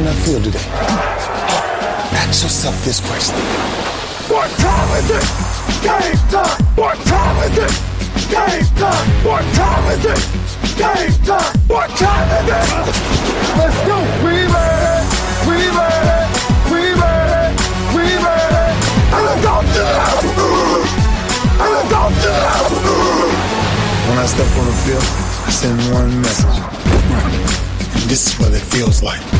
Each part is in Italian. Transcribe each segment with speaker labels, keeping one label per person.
Speaker 1: on that field today? Ask yourself this question. What time is it? Game time! What time is it? Game time! What time is it? Game time! What time is it? Let's go! We made it! We made it! We made it! We made it! And it's on to And it's on to When I step on the field, I send one message. This is what it feels like.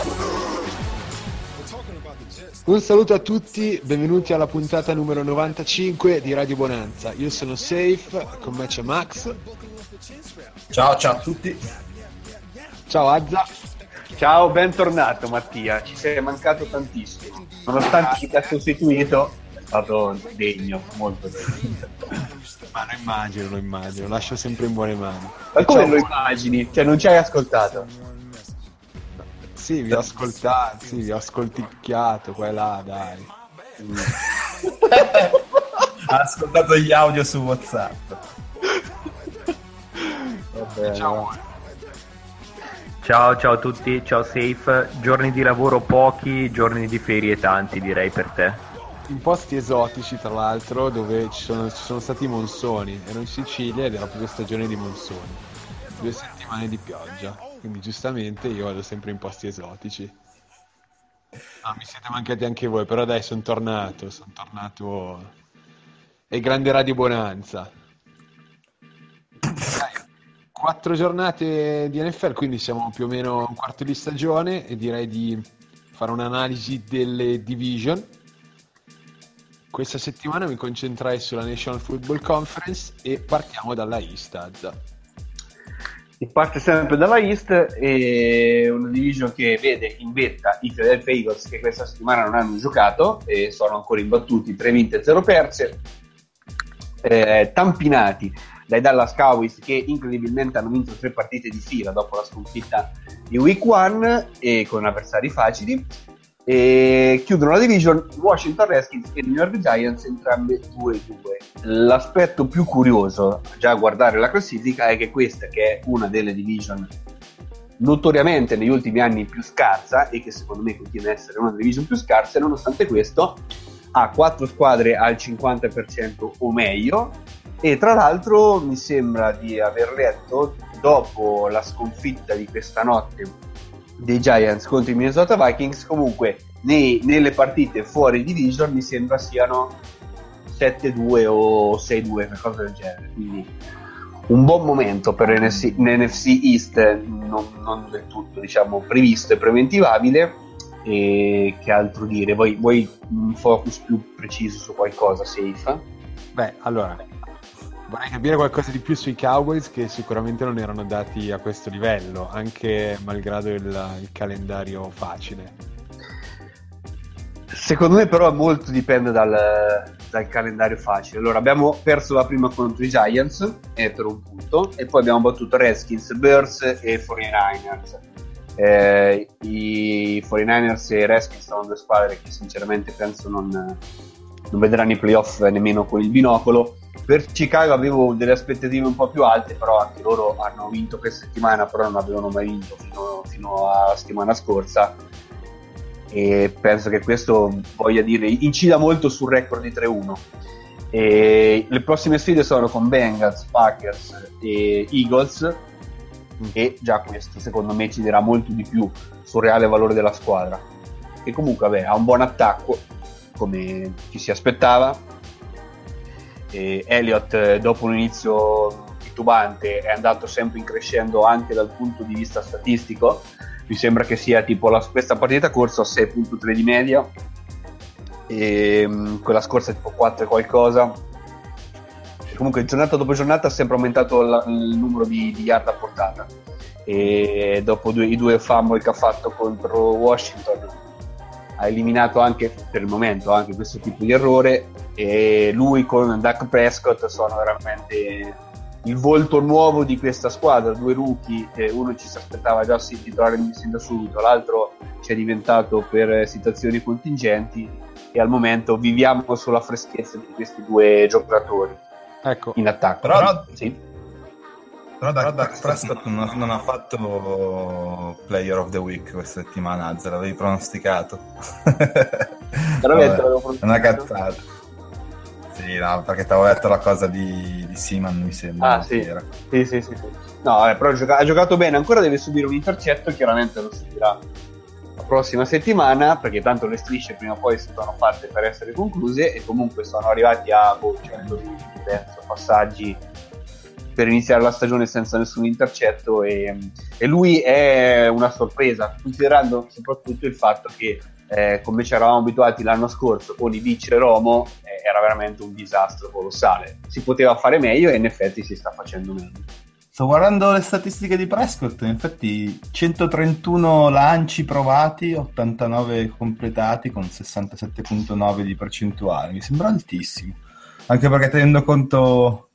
Speaker 1: Un saluto a tutti, benvenuti alla puntata numero 95 di Radio Bonanza. Io sono Safe, con me c'è Max.
Speaker 2: Ciao, ciao a tutti.
Speaker 3: Ciao Azza.
Speaker 4: Ciao, bentornato Mattia, ci sei mancato tantissimo. Nonostante ti abbia sostituito, è stato degno, molto degno.
Speaker 3: Ma lo immagino, lo immagino, lascio sempre in buone mani.
Speaker 4: Ma come lo immagini? Cioè, non ci hai ascoltato?
Speaker 3: Sì, vi ho ascoltato, sì, vi ho ascolticchiato qua e là, dai.
Speaker 2: ha ascoltato gli audio su WhatsApp.
Speaker 4: Vabbè, ciao. Ciao, ciao a tutti, ciao Safe. Giorni di lavoro pochi, giorni di ferie tanti direi per te.
Speaker 3: In posti esotici, tra l'altro, dove ci sono, ci sono stati i monsoni. Ero in Sicilia ed era proprio stagione di monsoni. Due settimane di pioggia. Quindi giustamente io vado sempre in posti esotici. Ah, mi siete mancati anche voi, però dai, sono tornato, sono tornato. E grande Radio Bonanza. Dai, quattro giornate di NFL, quindi siamo più o meno un quarto di stagione e direi di fare un'analisi delle division. Questa settimana mi concentrai sulla National Football Conference e partiamo dalla East.
Speaker 4: Si parte sempre dalla East e una division che vede in vetta i Philadelphia Eagles che questa settimana non hanno giocato e sono ancora imbattuti 3 vinte e 0 perse eh, tampinati dai Dallas Cowboys che incredibilmente hanno vinto tre partite di fila dopo la sconfitta di Week 1 e con avversari facili e chiudono la division Washington Redskins e New York Giants entrambe 2-2 l'aspetto più curioso già a guardare la classifica è che questa che è una delle division notoriamente negli ultimi anni più scarsa e che secondo me continua ad essere una delle division più scarse nonostante questo ha quattro squadre al 50% o meglio. E tra l'altro mi sembra di aver letto dopo la sconfitta di questa notte dei Giants contro i Minnesota Vikings comunque nei, nelle partite fuori division mi sembra siano 7-2 o 6-2 qualcosa del genere quindi un buon momento per NFC, NFC East non, non, del tutto diciamo previsto e preventivabile e che altro dire vuoi, vuoi un focus più preciso su qualcosa safe?
Speaker 3: beh allora vorrei capire qualcosa di più sui Cowboys che sicuramente non erano dati a questo livello, anche malgrado il, il calendario facile.
Speaker 4: Secondo me però molto dipende dal, dal, calendario facile. Allora abbiamo perso la prima contro i Giants eh, per un punto e poi abbiamo battuto Redskins, Bears e 49ers. Eh, I 49ers e i Redskins sono due squadre che sinceramente penso non, non vedranno i playoff nemmeno con il binocolo per Chicago avevo delle aspettative un po' più alte, però anche loro hanno vinto questa settimana, però non avevano mai vinto fino, fino alla settimana scorsa. E penso che questo voglia dire incida molto sul record di 3-1. E le prossime sfide sono con Bengals, Packers e Eagles e già questo secondo me ci dirà molto di più sul reale valore della squadra che comunque vabbè, ha un buon attacco come ci si aspettava e Elliott eh, dopo un inizio titubante è andato sempre in crescendo anche dal punto di vista statistico. Mi sembra che sia tipo la, questa partita corso a 6.3 di media. E um, quella scorsa tipo 4 e qualcosa. Comunque giornata dopo giornata ha sempre aumentato la, il numero di, di yard a portata. E dopo due, i due fumble che ha fatto contro Washington ha eliminato anche per il momento anche questo tipo di errore e lui con Dak Prescott sono veramente il volto nuovo di questa squadra, due rookie, uno ci si aspettava già si titolare sin da subito, l'altro ci è diventato per situazioni contingenti e al momento viviamo sulla freschezza di questi due giocatori
Speaker 3: Ecco,
Speaker 4: in attacco.
Speaker 2: Però-
Speaker 4: sì.
Speaker 2: Però Dak Dak Prescott non, ha- non ha fatto Player of the Week questa settimana, anzi l'avevi pronosticato.
Speaker 4: Veramente l'avevo
Speaker 2: è una
Speaker 4: pronosticato?
Speaker 2: cazzata. Sì, no, perché ti avevo detto la cosa di, di Seaman, mi sembra.
Speaker 4: Ah, sì. Sì, sì, sì, sì. No, vabbè, però ha gioca- ha giocato bene, ancora deve subire un intercetto, chiaramente lo subirà la prossima settimana, perché tanto le strisce prima o poi sono fatte per essere concluse e comunque sono arrivati a boh, 100 minuti, penso, passaggi per iniziare la stagione senza nessun intercetto e, e lui è una sorpresa, considerando soprattutto il fatto che eh, come ci eravamo abituati l'anno scorso con i vice Romo eh, era veramente un disastro colossale. Si poteva fare meglio e in effetti si sta facendo meglio.
Speaker 2: Sto guardando le statistiche di Prescott, infatti 131 lanci provati, 89 completati con 67.9 di percentuale, mi sembra altissimo. Anche perché tenendo conto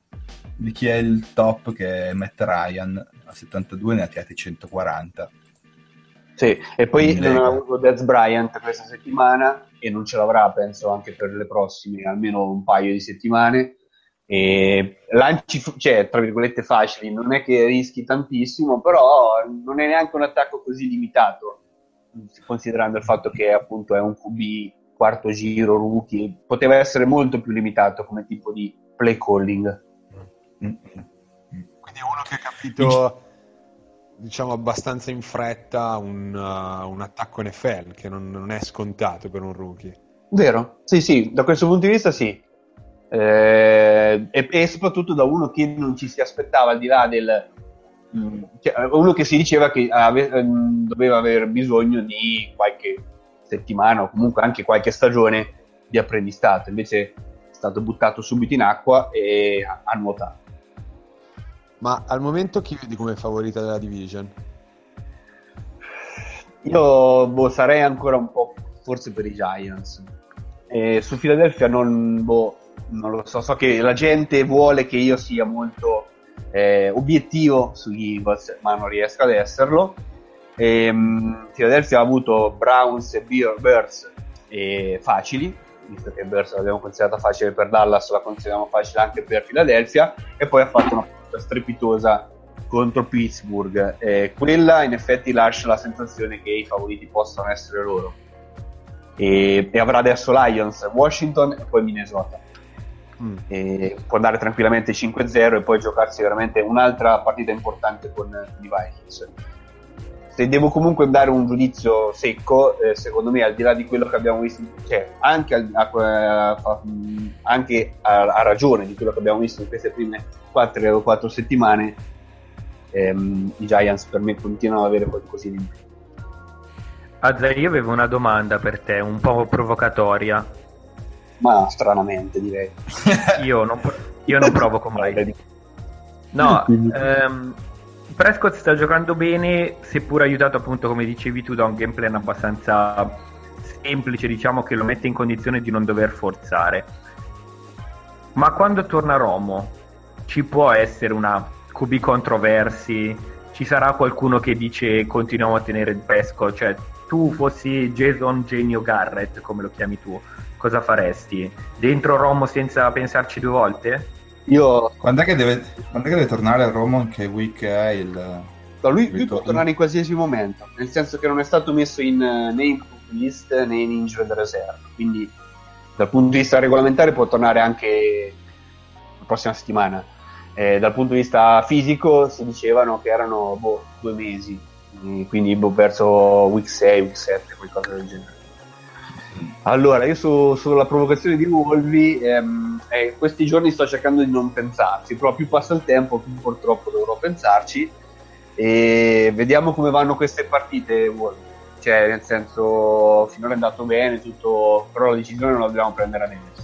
Speaker 2: di chi è il top che è Matt Ryan, a 72 ne ha tirati 140.
Speaker 4: Sì, e poi non ha avuto Dez Bryant questa settimana e non ce l'avrà, penso, anche per le prossime, almeno un paio di settimane. E lanci, cioè, tra virgolette, facili, non è che rischi tantissimo, però non è neanche un attacco così limitato, considerando il fatto che appunto è un QB quarto giro, rookie, poteva essere molto più limitato come tipo di play calling.
Speaker 2: Mm.
Speaker 3: quindi è uno che ha capito, diciamo, abbastanza in fretta un, uh, un attacco NFL, che non, non è scontato per un rookie.
Speaker 4: Vero? Sì, sì, da questo punto di vista sì. Eh, e, e soprattutto da uno che non ci si aspettava al di là del... mm, cioè, uno che si diceva che ave- ehm, doveva aver bisogno di qualche settimana o comunque anche qualche stagione di apprendistato, invece è stato buttato subito in acqua e ha, ha nuotato.
Speaker 3: Ma al momento chi vedi come favorita della division?
Speaker 4: Io boh, sarei ancora un po' forse per i Giants. E su Philadelphia non, boh, non lo so, so che la gente vuole che io sia molto eh, obiettivo sugli Eagles, ma non riesco ad esserlo. E, mh, Philadelphia ha avuto Browns e Bear- Bears eh, facili, visto che Bears l'abbiamo considerata facile per Dallas, la consideriamo facile anche per Philadelphia, e poi ha fatto una partita strepitosa contro Pittsburgh. Eh, quella in effetti lascia la sensazione che i favoriti possano essere loro. E, e avrà adesso Lions, Washington e poi Minnesota.
Speaker 3: Mm.
Speaker 4: E può andare tranquillamente 5-0 e poi giocarsi veramente un'altra partita importante con i Vikings. Se devo comunque dare un giudizio secco, eh, secondo me, al di là di quello che abbiamo visto, cioè anche, al- a, a- anche a, a ragione di quello che abbiamo visto in queste prime 4 o 4 settimane, ehm, i Giants per me continuano ad avere qualcosina in più.
Speaker 5: Azza, io avevo una domanda per te, un po' provocatoria.
Speaker 4: Ma stranamente direi.
Speaker 5: Io non, io non provoco mai. No, ehm, Prescott sta giocando bene, seppur aiutato appunto, come dicevi tu, da un game plan abbastanza semplice, diciamo che lo mette in condizione di non dover forzare. Ma quando torna Romo, ci può essere una QB controversi? Ci sarà qualcuno che dice continuiamo a tenere il Prescott? Cioè, tu fossi Jason Genio Garrett, come lo chiami tu, cosa faresti? Dentro Romo senza pensarci due volte?
Speaker 4: Io
Speaker 2: Quando è che deve, quando è che deve tornare a Roma? In che week è il...
Speaker 4: No, lui, lui può tornare in qualsiasi momento, nel senso che non è stato messo in, eh, né in list né in injured reserve, quindi dal punto di vista regolamentare può tornare anche la prossima settimana. Eh, dal punto di vista fisico si dicevano che erano boh, due mesi, quindi boh, verso week 6, week 7, qualcosa del genere. Allora, io su- sulla provocazione di Wolvi, ehm, eh, questi giorni sto cercando di non pensarci, però più passa il tempo, più purtroppo dovrò pensarci e vediamo come vanno queste partite. Cioè, nel senso, finora è andato bene, tutto, però la decisione non la dobbiamo prendere adesso.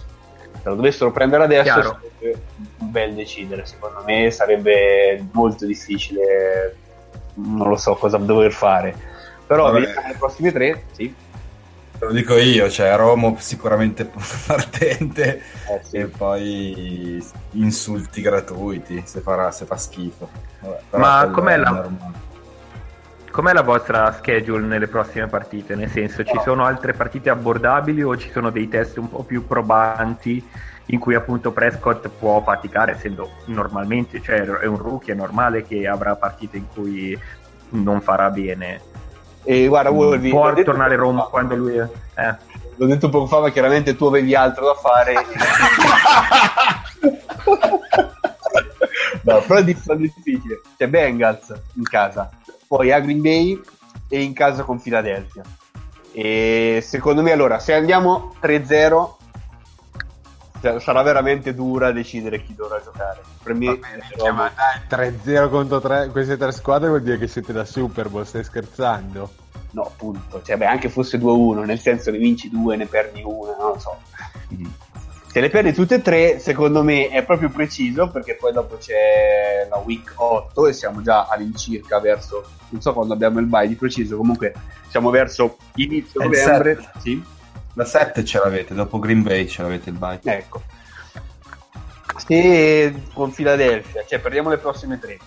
Speaker 4: Se la dovessero prendere adesso sarebbe un bel decidere, secondo me sarebbe molto difficile, non lo so cosa dover fare. Però vediamo le prossime tre, sì.
Speaker 2: Te lo dico io, cioè Romo sicuramente partente
Speaker 4: Eh, sì.
Speaker 2: e poi insulti gratuiti se, farà, se fa schifo. Vabbè,
Speaker 5: Ma com'è la-. Com'è la vostra schedule nelle prossime partite? Nel senso, ci sono altre partite abbordabili o ci sono dei test un po' più probanti in cui appunto Prescott può faticare, essendo normalmente, cioè è un rookie, è normale che avrà partite in cui non farà bene.
Speaker 4: E guarda, l'ho
Speaker 5: Può tornare a Roma quando lui è... Eh.
Speaker 4: L'ho detto poco fa, ma chiaramente tu avevi altro da fare. no, però è difficile. C'è Bengals in casa, poi a Green Bay e in casa con Philadelphia. E secondo me, allora, se andiamo 3-0, cioè, sarà veramente dura decidere chi dovrà giocare. Per me,
Speaker 3: Va bene, cioè, ma dai, 3-0 contro 3, queste tre squadre vuol dire che siete da Super Bowl, stai scherzando?
Speaker 4: no, appunto. Cioè, beh, anche fosse 2-1, nel senso ne vinci due, ne perdi una, non lo so.
Speaker 2: Mm.
Speaker 4: Se le perdi tutte e tre, secondo me è proprio preciso perché poi dopo c'è la week 8 e siamo già all'incirca verso, non so quando abbiamo il bye di preciso, comunque siamo verso inizio novembre. Sì,
Speaker 2: La 7 ce l'avete, dopo Green Bay ce l'avete il bye.
Speaker 4: ecco. Se con Philadelphia, cioè perdiamo le prossime tre,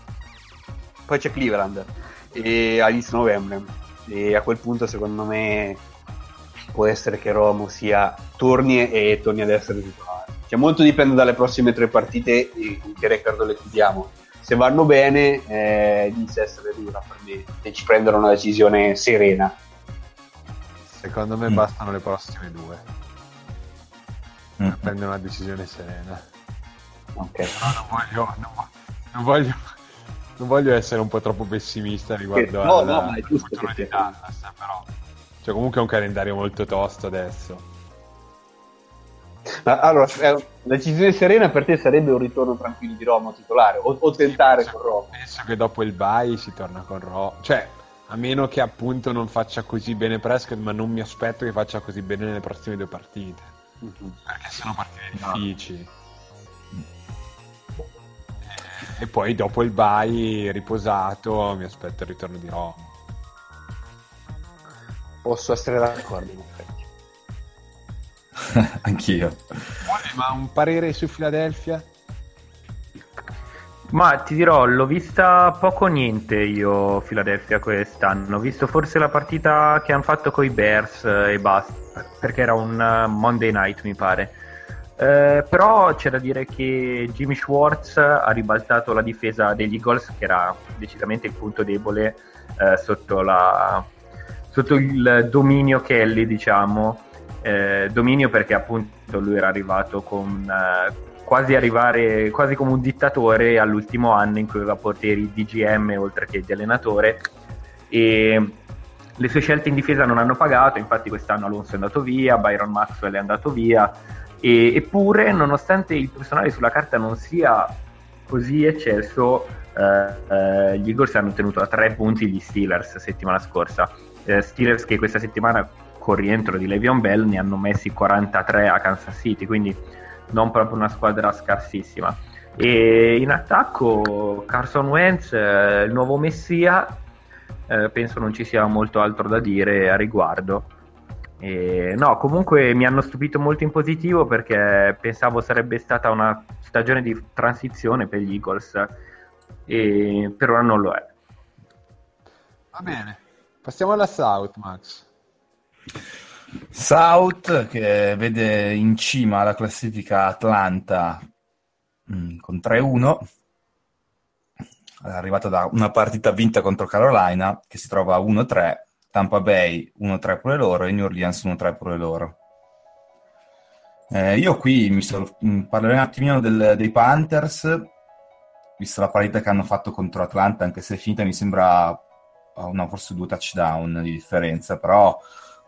Speaker 4: poi c'è Cleveland e a inizio novembre e a quel punto secondo me può essere che Romo sia torni e torni ad essere titolare. Cioè molto dipende dalle prossime tre partite e con che record le chiudiamo. Se vanno bene eh, inizia a essere dura per me e ci prendono una decisione serena.
Speaker 3: Secondo me
Speaker 2: Mm.
Speaker 3: bastano le prossime due.
Speaker 2: Mm.
Speaker 3: Per prendere una decisione serena.
Speaker 4: Ok.
Speaker 3: Però non voglio, non, non voglio, non voglio essere un po' troppo pessimista riguardo
Speaker 4: no,
Speaker 3: alla-
Speaker 4: no,
Speaker 3: al futuro di. Dallas, però. Cioè, comunque è un calendario molto tosto adesso.
Speaker 4: Allora, la decisione serena per te sarebbe un ritorno tranquillo di Romo titolare o, o tentare con Romo?
Speaker 3: Penso che dopo il bye si torna con Ro. Cioè, a meno che appunto non faccia così bene Prescott, ma non mi aspetto che faccia così bene nelle prossime due partite. Perché sono partite difficili. E- E poi dopo il bye riposato mi aspetto il ritorno di Ro.
Speaker 4: Posso essere d'accordo in effetti.
Speaker 2: Anch'io.
Speaker 3: Ma un parere su Philadelphia?
Speaker 5: Ma ti dirò, l'ho vista poco o niente io Philadelphia quest'anno. Ho visto forse la partita che hanno fatto con i Bears e basta, perché era un eh, Monday night mi pare. Eh, però c'è da dire che Jimmy Schwartz ha ribaltato la difesa degli Eagles, che era decisamente il punto debole eh, sotto, la- sotto il dominio Kelly, diciamo. Eh, dominio perché appunto lui era arrivato con eh, quasi arrivare quasi come un dittatore all'ultimo anno in cui aveva poteri di GM oltre che di allenatore. E le sue scelte in difesa non hanno pagato infatti quest'anno Alonso è andato via Byron Maxwell è andato via. E, eppure nonostante il personale sulla carta non sia così eccesso eh, eh, gli Eagles hanno tenuto a tre punti gli Steelers settimana scorsa. Eh, Steelers che questa settimana con rientro di Le'Veon Bell ne hanno messi 43 a Kansas City quindi non proprio una squadra scarsissima. E in attacco Carson Wentz, eh, il nuovo messia, eh, penso non ci sia molto altro da dire a riguardo. E, no, comunque mi hanno stupito molto in positivo perché pensavo sarebbe stata una stagione di transizione per gli Eagles e per ora non lo è.
Speaker 3: Va bene. Passiamo alla South, Max.
Speaker 2: South che vede in cima alla classifica Atlanta mm, con 3-1 è arrivata da una partita vinta contro Carolina che si trova a 1-3 Tampa Bay 1-3 pure loro e New Orleans 1-3 pure loro. Eh, io qui mi so- mm, parlerei un attimino del- dei Panthers visto la partita che hanno fatto contro Atlanta anche se è finita mi sembra oh, no, forse due touchdown di differenza però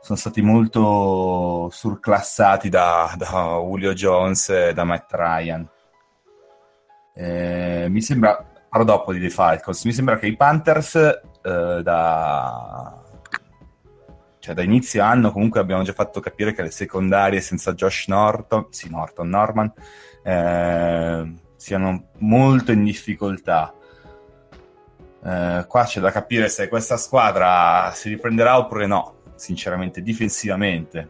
Speaker 2: sono stati molto surclassati da, da Julio Jones e da Matt Ryan. Eh, mi sembra, parlo dopo di dei Falcons, mi sembra che i Panthers eh, da, cioè, da inizio anno comunque abbiamo già fatto capire che le secondarie senza Josh Norton, sì Norton, Norman, eh, siano molto in difficoltà. Eh, qua c'è da capire se questa squadra si riprenderà oppure no sinceramente, difensivamente.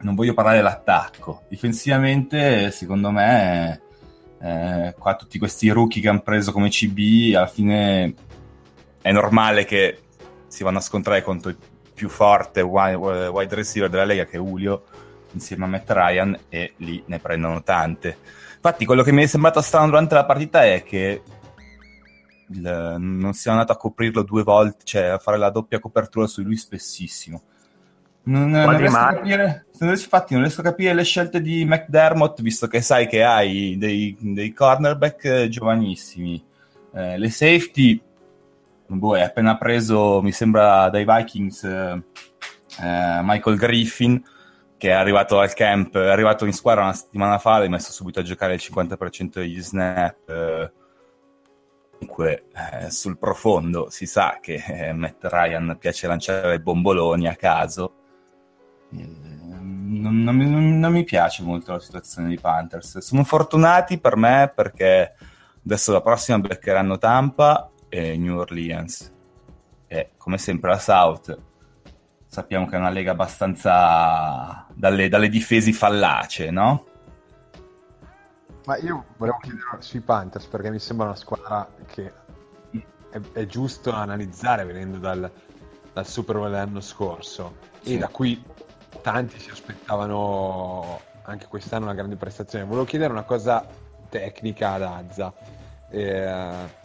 Speaker 2: Non voglio parlare dell'attacco. Difensivamente, secondo me, eh, qua tutti questi rookie che hanno preso come CB, alla fine è normale che si vanno a scontrare contro il più forte wide receiver della Lega che è Julio insieme a Matt Ryan e lì ne prendono tante. Infatti quello che mi è sembrato strano durante la partita è che il, non sia andato a coprirlo due volte, cioè a fare la doppia copertura su lui spessissimo. Non, non riesco a capire, infatti non riesco a capire le scelte di McDermott, visto che sai che hai dei, dei cornerback giovanissimi. Eh, le safety, boh, è appena preso, mi sembra, dai Vikings eh, Michael Griffin, che è arrivato al camp, è arrivato in squadra una settimana fa, l'hai messo subito a giocare il 50% degli snap. Eh, comunque, eh, sul profondo si sa che eh, Matt Ryan piace lanciare bomboloni a caso. Eh, non, non, non, mi piace molto la situazione dei Panthers. Sono fortunati per me perché adesso la prossima beccheranno Tampa e New Orleans. E come sempre la South sappiamo che è una lega abbastanza dalle, dalle difesi fallace, no?
Speaker 3: Ma io volevo chiedere sui Panthers perché mi sembra una squadra che è, è giusto analizzare venendo dal, dal Super Bowl dell'anno scorso sì. e da cui tanti si aspettavano anche quest'anno una grande prestazione. Volevo chiedere una cosa tecnica ad Azza. Eh,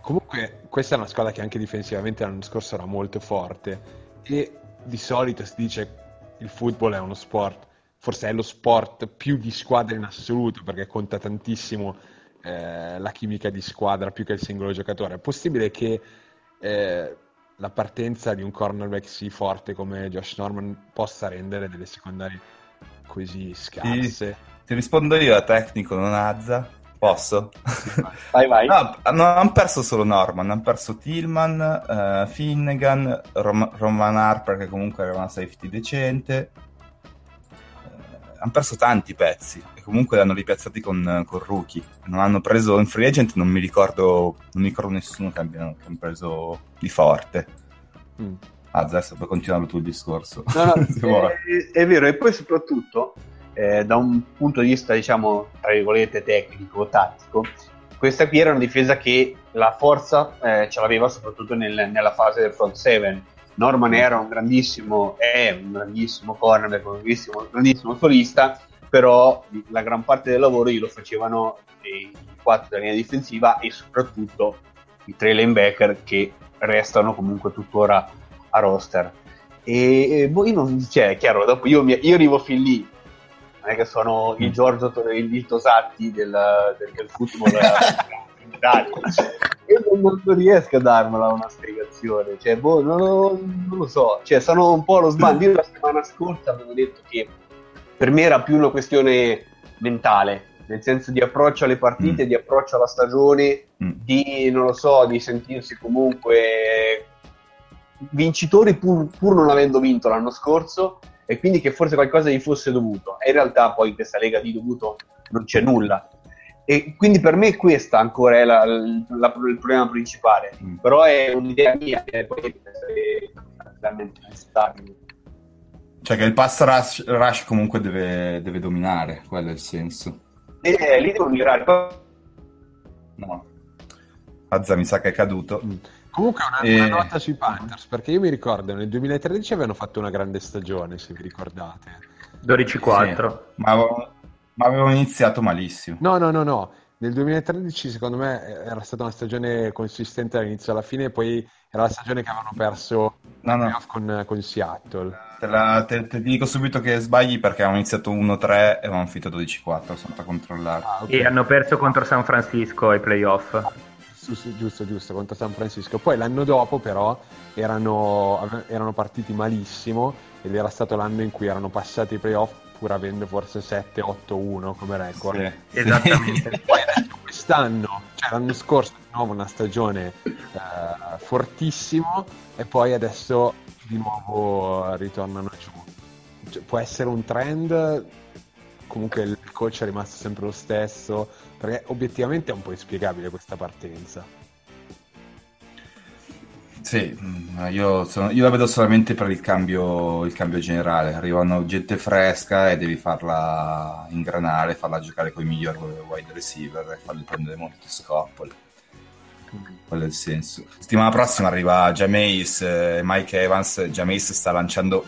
Speaker 3: comunque questa è una squadra che anche difensivamente l'anno scorso era molto forte e di solito si dice il football è uno sport, forse è lo sport più di squadra in assoluto perché conta tantissimo eh, la chimica di squadra più che il singolo giocatore. È possibile che eh, la partenza di un cornerback sì forte come Josh Norman possa rendere delle secondarie così scarse?
Speaker 2: Ti, ti rispondo io a tecnico, non Azza. Posso?
Speaker 4: Vai, vai.
Speaker 2: No, non hanno perso solo Norman, hanno perso Tillman, uh, Finnegan, Rom- Roman Harper che comunque era una safety decente. Hanno perso tanti pezzi e comunque li hanno ripiazzati con, con rookie. Non hanno preso in free agent, non mi ricordo, non mi ricordo nessuno che abbiano, che hanno preso di forte. Mm. Ah, adesso puoi continuare tu il discorso.
Speaker 4: No, no, è, è vero, e poi soprattutto eh, da un punto di vista, diciamo, tra virgolette, tecnico, tattico, questa qui era una difesa che la forza eh, ce l'aveva soprattutto nel, nella fase del front seven. Norman era un grandissimo, è un grandissimo cornerback, un grandissimo, grandissimo solista, però la gran parte del lavoro glielo facevano i quattro della linea difensiva e soprattutto i tre linebacker che restano comunque tuttora a roster. E, e boh, io non, cioè, chiaro, dopo io, io arrivo fin lì, non è che sono il. Giorgio il Tosatti del, del, del football Italia io non, non, riesco a darmela una spiegazione cioè, boh, non, non, lo so cioè, sono un po' allo sbando io la settimana scorsa avevo detto che per me era più una questione mentale nel senso di approccio alle partite, mm. di approccio alla stagione, mm. di, non lo so, di sentirsi comunque vincitori pur, pur non avendo vinto l'anno scorso e quindi che forse qualcosa gli fosse dovuto. E in realtà poi in questa lega di dovuto non c'è nulla. E quindi per me questa ancora è la, la, il problema principale, mm. però è un'idea mia che poi deve essere realmente stabile.
Speaker 2: Cioè che il pass rush, rush comunque deve, deve, dominare, quello è il senso.
Speaker 4: E eh, lì devo migliorare.
Speaker 2: No. Azza mi sa che è caduto. Mm.
Speaker 3: Comunque una, e... una, nota sui Panthers, perché io mi ricordo nel 2013 avevano fatto una grande stagione, se vi ricordate.
Speaker 5: 12-4. Sì,
Speaker 2: ma, ma avevano iniziato malissimo.
Speaker 3: No, no, no, no. Nel 2013 secondo me era stata una stagione consistente dall'inizio alla fine, poi era la stagione che avevano perso no, no. Con, con, Seattle.
Speaker 2: Te, la, te, te, dico subito che sbagli perché hanno iniziato 1-3 e avevano finito 12-4, sono andato a controllare.
Speaker 5: Ah, okay. E hanno perso contro San Francisco ai playoff
Speaker 3: giusto, giusto, contro San Francisco. Poi l'anno dopo però erano, erano partiti malissimo ed era stato l'anno in cui erano passati i playoff pur avendo forse 7-8-1 come record.
Speaker 5: Sì, esattamente.
Speaker 3: Poi quest'anno, cioè l'anno scorso di nuovo una stagione eh, fortissimo e poi adesso di nuovo ritornano giù. Cioè, può essere un trend comunque il coach è rimasto sempre lo stesso, perché obiettivamente è un po' inspiegabile questa partenza.
Speaker 2: Sì, mm, io, sono, io, la vedo solamente per il cambio, il cambio generale. Arrivano gente fresca e devi farla ingranare, farla giocare con i migliori wide receiver e farli prendere molte scoppole. Quello è il senso. Settimana prossima arriva Jameis eh, Mike Evans. Jameis sta lanciando,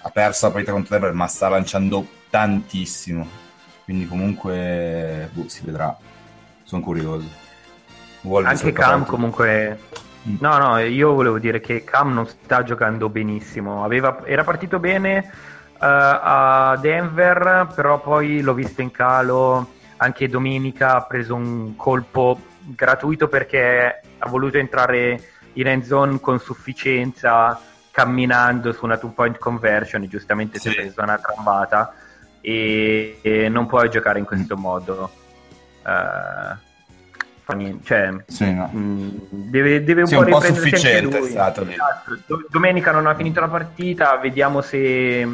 Speaker 2: ha perso la partita contro Denver, ma sta lanciando tantissimo. Quindi comunque boh, si vedrà. Sono curioso.
Speaker 5: Wolves Anche Cam comunque No, no, io volevo dire che Cam non sta giocando benissimo. Aveva, era partito bene uh, a Denver, però poi l'ho visto in calo. Anche domenica ha preso un colpo gratuito perché ha voluto entrare in end zone con sufficienza camminando su una two point conversion. Giustamente sì. si è preso una trambata e, e, non puoi giocare in questo modo. Uh, cioè, sì, no. mh, mm, deve, deve, un
Speaker 2: sì,
Speaker 5: po'
Speaker 2: un po' sufficiente è stato
Speaker 5: esatto. domenica non ha finito la partita vediamo se,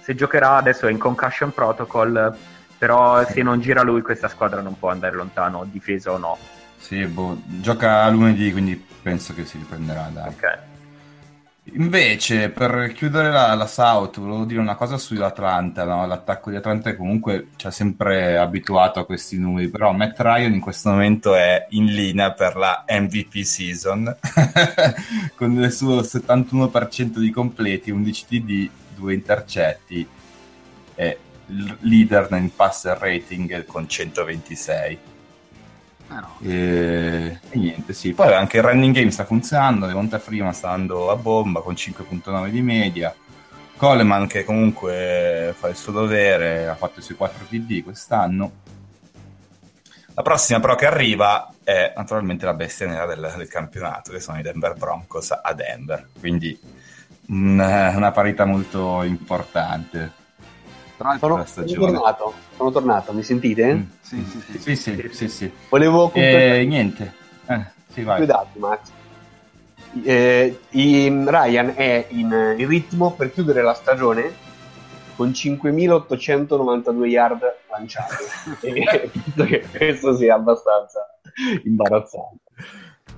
Speaker 5: se, giocherà adesso è in concussion protocol però sì. se non gira lui questa squadra non può andare lontano difesa o no
Speaker 2: sì, boh, gioca lunedì quindi penso che si riprenderà dai. ok Invece, per chiudere la, la, South, volevo dire una cosa sull'Atlanta. No? L'attacco di Atlanta comunque ci ha sempre abituato a questi numeri, però Matt Ryan in questo momento è in linea per la MVP season, con il suo 71% di completi, 11 TD, 2 intercetti, e leader nel passer rating con 126. Ah, no. e... e, niente, sì. Poi anche il running game sta funzionando. Devonta Freeman sta andando a bomba con 5.9 di media. Coleman che comunque fa il suo dovere, ha fatto i suoi 4 TD quest'anno. La prossima però che arriva è naturalmente la bestia nera del, del campionato, che sono i Denver Broncos a Denver. Quindi una, una parità molto importante.
Speaker 4: Sono, sono, tornato, sono tornato, mi sentite? Mm.
Speaker 2: Sì, sì, sì. sì, sì, sì, sì.
Speaker 4: Volevo
Speaker 2: eh, niente. Eh, sì, vai.
Speaker 4: Dati, Max. Eh, Ryan è in, in, ritmo per chiudere la stagione con 5.892 yard lanciati. penso che questo sia abbastanza imbarazzante.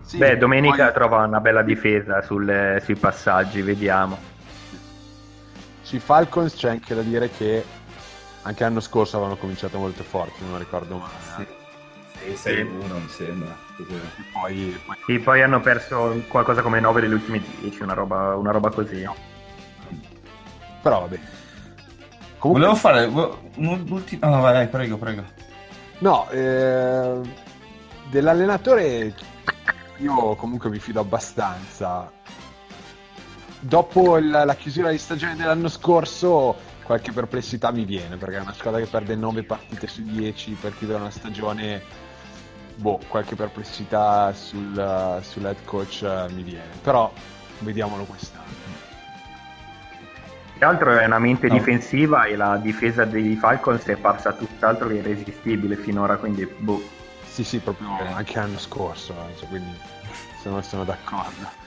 Speaker 5: Sì, Beh, domenica poi... trova una bella difesa sulle, sui passaggi, vediamo.
Speaker 3: Sui Falcons c'è anche da dire che anche l'anno scorso avevano cominciato molto forti, non ricordo male.
Speaker 2: Sì. 6-1 mi sembra.
Speaker 5: Poi, poi... Sì, poi hanno perso qualcosa come 9 degli ultimi 10, una roba, una roba così.
Speaker 3: Però vabbè.
Speaker 2: Comunque... Volevo fare un'ultima... No, vai, vai, prego, prego.
Speaker 3: No, eh, dell'allenatore io comunque mi fido abbastanza dopo il, la chiusura di stagione dell'anno scorso qualche perplessità mi viene perché è una squadra che perde 9 partite su 10 per chiudere una stagione boh, qualche perplessità sul, sull'head coach uh, mi viene. Però vediamolo quest'anno.
Speaker 5: Tra l'altro è una mente no. difensiva e la difesa dei Falcons è parsa tutt'altro che irresistibile finora quindi boh.
Speaker 3: Sì sì proprio anche l'anno scorso eh, cioè, quindi sono, sono d'accordo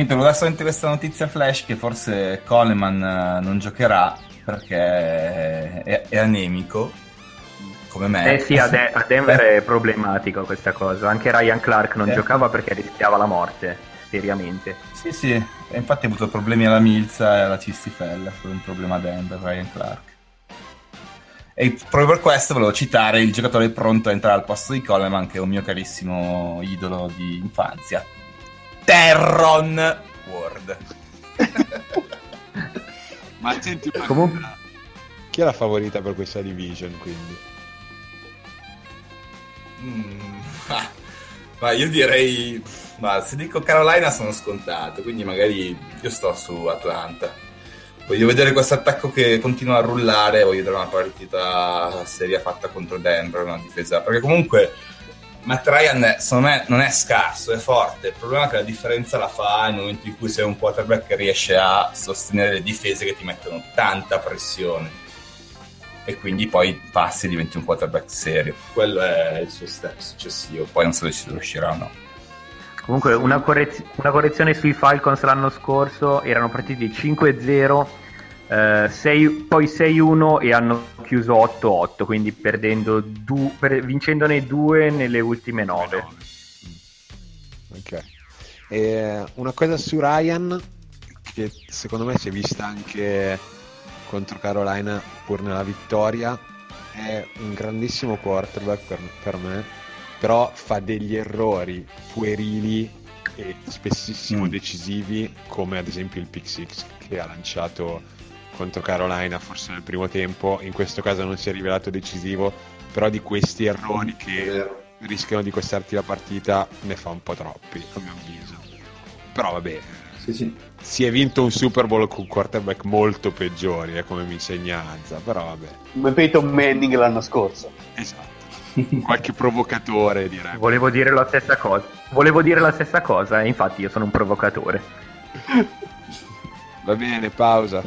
Speaker 2: Niente, volevo solamente questa notizia flash che forse Coleman eh, non giocherà perché è, è anemico come me.
Speaker 5: Eh sì, a, De- a Denver è problematico questa cosa. Anche Ryan Clark non eh. giocava perché rischiava la morte, seriamente.
Speaker 2: Sì, sì, e infatti ha avuto problemi alla milza e alla cistifella, fu un problema a Denver, Ryan Clark. E proprio per questo volevo citare il giocatore pronto a entrare al posto di Coleman, che è un mio carissimo idolo di infanzia, Terron Ward.
Speaker 3: Ma senti, comunque chi è la favorita per questa division quindi?
Speaker 2: Mm, ma io direi ma se dico Carolina sono scontato, quindi magari io sto su Atlanta. Voglio vedere questo attacco che continua a rullare, voglio vedere una partita seria fatta contro Denver, una difesa, perché comunque Matt Ryan secondo me non è scarso, è forte. Il problema è che la differenza la fa nel momento in cui sei un quarterback che riesce a sostenere le difese che ti mettono tanta pressione. E quindi poi passi e diventi un quarterback serio. Quello è il suo step successivo. Poi non so se ci riuscirà o no.
Speaker 5: Comunque, una, correz- una correzione sui Falcons l'anno scorso erano partiti 5-0 eh, 6, poi 6-1 e hanno chiuso 8-8, quindi perdendo du- per- vincendone due nelle ultime 9.
Speaker 6: E una cosa su Ryan, che secondo me si è vista anche contro Carolina pur nella vittoria, è un grandissimo quarterback per, per me, però fa degli errori puerili e spessissimo
Speaker 3: Mm.
Speaker 6: decisivi, come ad esempio il pick six che ha lanciato contro Carolina forse nel primo tempo. In questo caso non si è rivelato decisivo, però di questi errori che rischiano di costarti la partita ne fa un po' troppi, a mio avviso. Però vabbè,
Speaker 4: Sì, sì.
Speaker 6: si è vinto un Super Bowl con quarterback molto peggiori, eh, come mi insegna Anza, però vabbè,
Speaker 4: Come Peyton Manning l'anno scorso.
Speaker 6: esatto. Qualche provocatore direi.
Speaker 5: Volevo dire la stessa cosa. Volevo dire la stessa cosa, e infatti io sono un provocatore.
Speaker 6: Va bene, pausa.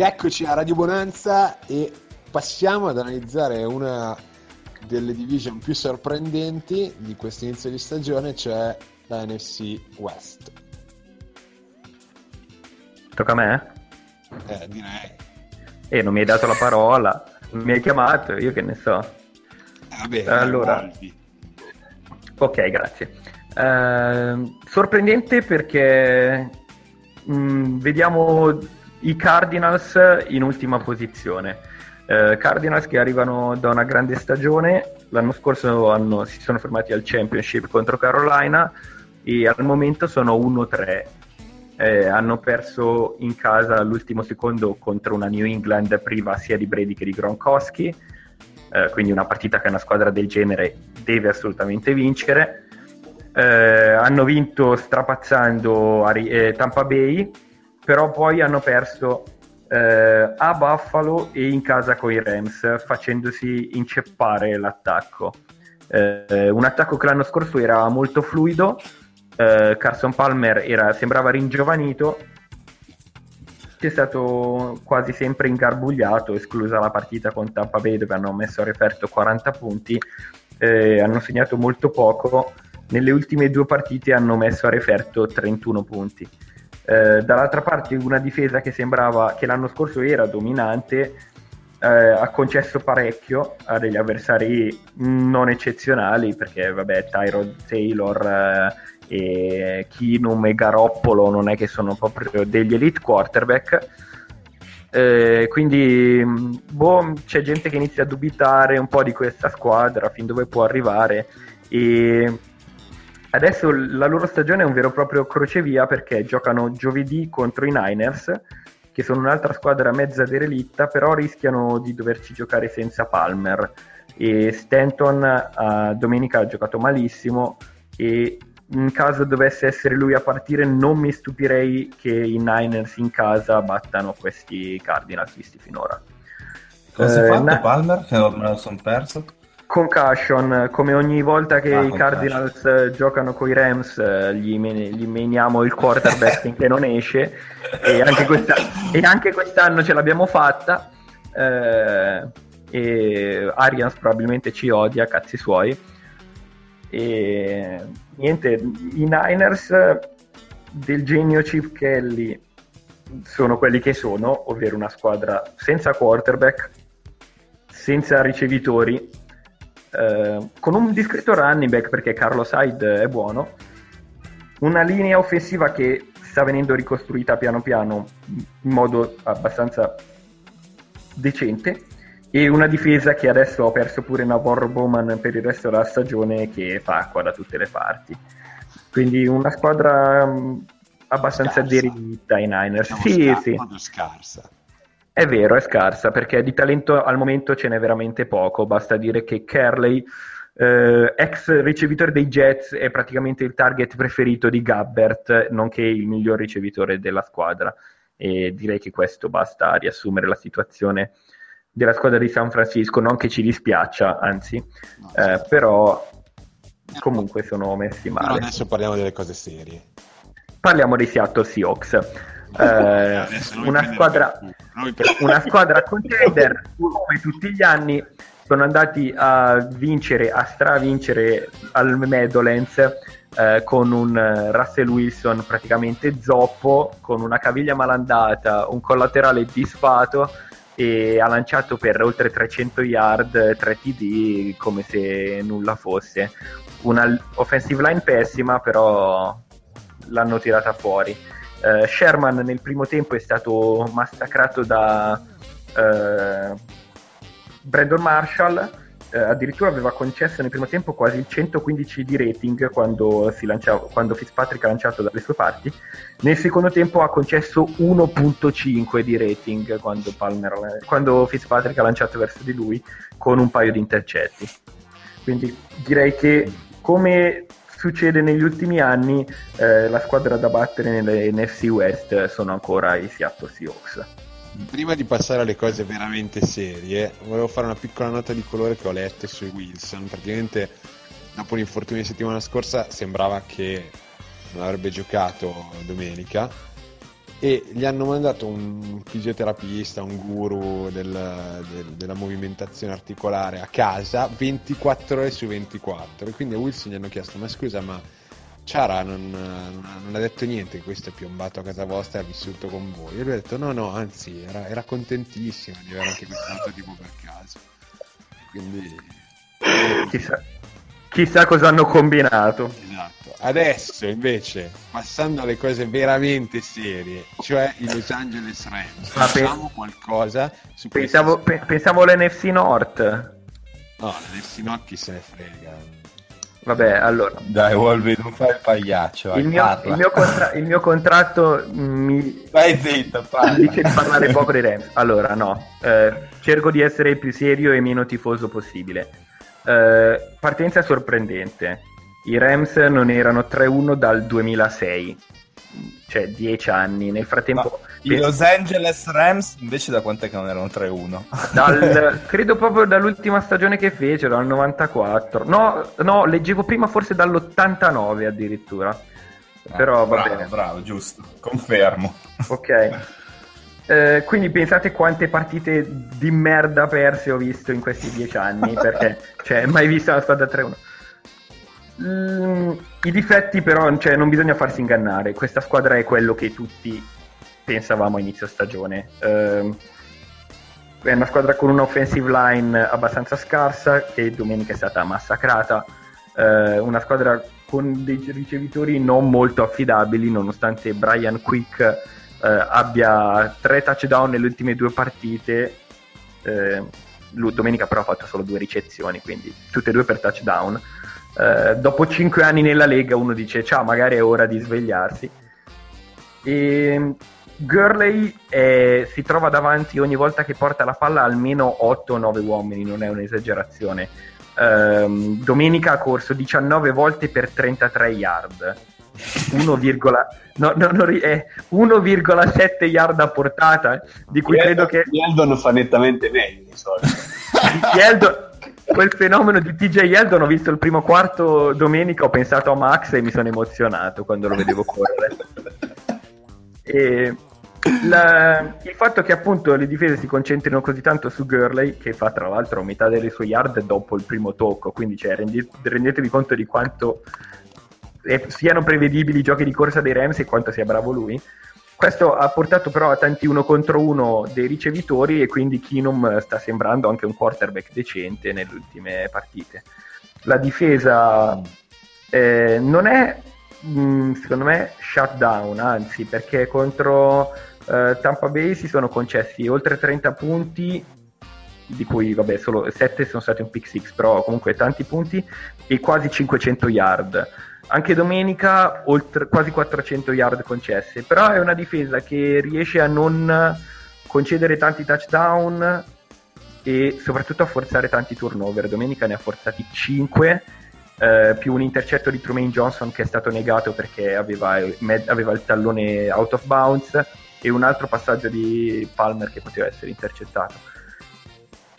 Speaker 6: Rieccoci a Radio Bonanza e passiamo ad analizzare una delle division più sorprendenti di questo inizio di stagione, cioè la NFC West.
Speaker 5: Tocca a me?
Speaker 6: Eh, direi.
Speaker 5: E non mi hai dato la parola, non mi hai chiamato, io che ne so.
Speaker 6: Eh, vabbè,
Speaker 5: Allora.
Speaker 6: Volpi.
Speaker 5: Ok, grazie. Ehm, sorprendente perché mh, vediamo i Cardinals in ultima posizione. Eh, Cardinals che arrivano da una grande stagione, l'anno scorso hanno- si sono fermati al Championship contro Carolina e al momento sono 1-3. Eh, hanno perso in casa all'ultimo secondo contro una New England priva sia di Brady che di Gronkowski, eh, quindi una partita che una squadra del genere deve assolutamente vincere. Eh, hanno vinto strapazzando Ari- eh, Tampa Bay, però poi hanno perso eh, a Buffalo e in casa con i Rams, facendosi inceppare l'attacco. Eh, un attacco che l'anno scorso era molto fluido, eh, Carson Palmer era- sembrava ringiovanito, è stato quasi sempre ingarbugliato, esclusa la partita con Tampa Bay dove hanno messo a referto 40 punti, eh, hanno segnato molto poco, nelle ultime due partite hanno messo a referto 31 punti. Eh, dall'altra parte una difesa che sembrava che l'anno scorso era dominante eh, ha concesso parecchio a degli avversari non eccezionali perché vabbè Tyrod Taylor eh, e Kinum e Garoppolo non è che sono proprio degli elite quarterback. Eh, quindi boh, c'è gente che inizia a dubitare un po' di questa squadra fin dove può arrivare e adesso la loro stagione è un vero e proprio crocevia perché giocano giovedì contro i Niners che sono un'altra squadra mezza derelitta però rischiano di doverci giocare senza Palmer e Stanton eh, domenica ha giocato malissimo e in caso dovesse essere lui a partire non mi stupirei che i Niners in casa battano questi Cardinals visti finora
Speaker 2: Cosa
Speaker 5: Eh,
Speaker 2: è fatto
Speaker 5: na-
Speaker 2: Palmer? Che me lo sono perso.
Speaker 5: Concussion, come ogni volta che
Speaker 2: Ah,
Speaker 5: i
Speaker 2: concussion.
Speaker 5: Cardinals eh, giocano con i Rams, eh, gli, gli meniamo il quarterback finché non esce. E anche, e anche quest'anno ce l'abbiamo fatta. eh, e Arians probabilmente ci odia, cazzi suoi. E niente, i Niners del genio Chip Kelly sono quelli che sono, ovvero una squadra senza quarterback, senza ricevitori, eh, con un discreto running back perché Carlos Hyde è buono, una linea offensiva che sta venendo ricostruita piano piano in modo abbastanza decente e una difesa che adesso ha perso pure Navarro Bowman per il resto della stagione che fa acqua da tutte le parti. Quindi una squadra mh, abbastanza
Speaker 3: Scarsa.
Speaker 5: derelitta i Niners.
Speaker 3: Diciamo
Speaker 5: Sì,
Speaker 3: scarsa,
Speaker 5: sì.
Speaker 3: scarsa.
Speaker 5: È vero, è scarsa perché di talento al momento ce n'è veramente poco. Basta dire che Kerley, eh, ex ricevitore dei Jets, è praticamente il target preferito di Gabbert, nonché il miglior ricevitore della squadra. E direi che questo basta a riassumere la situazione della squadra di San Francisco. Non che ci dispiaccia, anzi,
Speaker 3: No,
Speaker 5: eh, però comunque sono messi
Speaker 3: Però
Speaker 5: male.
Speaker 3: adesso parliamo delle cose serie.
Speaker 5: Parliamo dei Seattle Seahawks. Eh, una squadra una squadra contender come tutti gli anni sono andati a vincere a stravincere al Meadowlands eh, con un eh, Russell Wilson praticamente zoppo con una caviglia malandata un collaterale disfato e ha lanciato per oltre 300 yard 3 TD come se nulla fosse. Una offensive line pessima però l'hanno tirata fuori eh, Sherman nel primo tempo è stato massacrato da eh, Brandon Marshall. Eh, addirittura aveva concesso nel primo tempo quasi il 115 di rating quando, lanciava, quando Fitzpatrick ha lanciato dalle sue parti. Nel secondo tempo ha concesso 1.5 di rating quando, Palmer- quando Fitzpatrick ha lanciato verso di lui con un paio di intercetti. Quindi direi che come succede negli ultimi anni eh, la squadra da battere nelle NFC West sono ancora i Seattle Seahawks
Speaker 3: Prima di passare alle cose veramente serie, volevo fare una piccola nota di colore che ho letto su Wilson. Praticamente, dopo l'infortunio di settimana scorsa, sembrava che non avrebbe giocato domenica. E gli hanno mandato un fisioterapista, un guru del- del- della movimentazione articolare a casa 24 ore su 24. E quindi a Wilson gli hanno chiesto: Ma scusa, ma Ciara non, non ha- detto niente questo è piombato a casa vostra e ha vissuto con voi. E lui ha detto: No, no, anzi, era, era contentissimo di avere anche questo tipo per caso. Quindi,
Speaker 5: chissà, chissà cosa hanno combinato
Speaker 3: esatto. Adesso invece, passando alle cose veramente serie, cioè i Los Angeles Rams,
Speaker 5: Ma pe-
Speaker 3: facciamo qualcosa su
Speaker 5: pensavo, pe- pensavo all'NFC North
Speaker 3: No, adesso no, chi se ne frega.
Speaker 5: vabbè allora
Speaker 2: Dai, Wolby, non fai il pagliaccio. vai,
Speaker 5: il mio, il mio contra- il mio contratto mi,
Speaker 2: Vai zitto, parla.
Speaker 5: dice di parlare poco dei Rams. Allora, no, eh, cerco di essere il più serio e meno tifoso possibile. Eh, partenza sorprendente. I Rams non erano 3-1 dal 2006. cioè 10 anni. Nel frattempo,
Speaker 2: I Los Angeles Rams invece da quant'è che non erano 3-1?
Speaker 5: dal- credo proprio dall'ultima stagione che fecero, dal 94. No, no, leggevo prima forse dall'89 addirittura. Però va
Speaker 2: Ah, bravo,
Speaker 5: bene.
Speaker 2: bravo, giusto, confermo.
Speaker 5: Ok. Eh, quindi pensate quante partite di merda perse ho visto in questi dieci anni, perché cioè, mai visto una squadra 3-1. Mm, I difetti però, cioè, non bisogna farsi ingannare, questa squadra è quello che tutti pensavamo a inizio stagione. Ehm, è una squadra con un'offensive line abbastanza scarsa, che domenica è stata massacrata, eh, una squadra con dei ricevitori non molto affidabili, nonostante Brian Quick eh, abbia tre touchdown nelle ultime due partite. eh, domenica però ha fatto solo due ricezioni, quindi tutte e due per touchdown. Eh, dopo cinque anni nella Lega uno dice ciao, magari è ora di svegliarsi. E Gurley eh, si trova davanti ogni volta che porta la palla almeno 8 o 9 uomini, non è un'esagerazione. Ehm, domenica ha corso 19 volte per 33 yard. 1, no, no, no, eh, 1,7 yard a portata, di cui credo che
Speaker 4: Yeldon fa nettamente meglio di solito.
Speaker 5: Yeldon- quel fenomeno di TJ Yeldon ho visto il primo quarto domenica, ho pensato a Max e mi sono emozionato quando lo vedevo correre. E la- il fatto che appunto le difese si concentrino così tanto su Gurley, che fa tra l'altro metà delle sue yard dopo il primo tocco, quindi cioè, rendi- rendetevi conto di quanto eh, siano prevedibili i giochi di corsa dei Rams e quanto sia bravo lui. Questo ha portato però a tanti uno contro uno dei ricevitori e quindi Keenum sta sembrando anche un quarterback decente nelle ultime partite. La difesa eh, non è, mh, secondo me, shutdown, anzi, perché contro eh, Tampa Bay si sono concessi oltre 30 punti, di cui vabbè solo 7 sono stati un pick 6, però comunque tanti punti, e quasi 500 yard. Anche domenica oltre, quasi 400 yard concesse, però è una difesa che riesce a non concedere tanti touchdown e soprattutto a forzare tanti turnover. Domenica ne ha forzati 5, eh, più un intercetto di Trumaine Johnson che è stato negato perché aveva, med- aveva il tallone out of bounds e un altro passaggio di Palmer che poteva essere intercettato.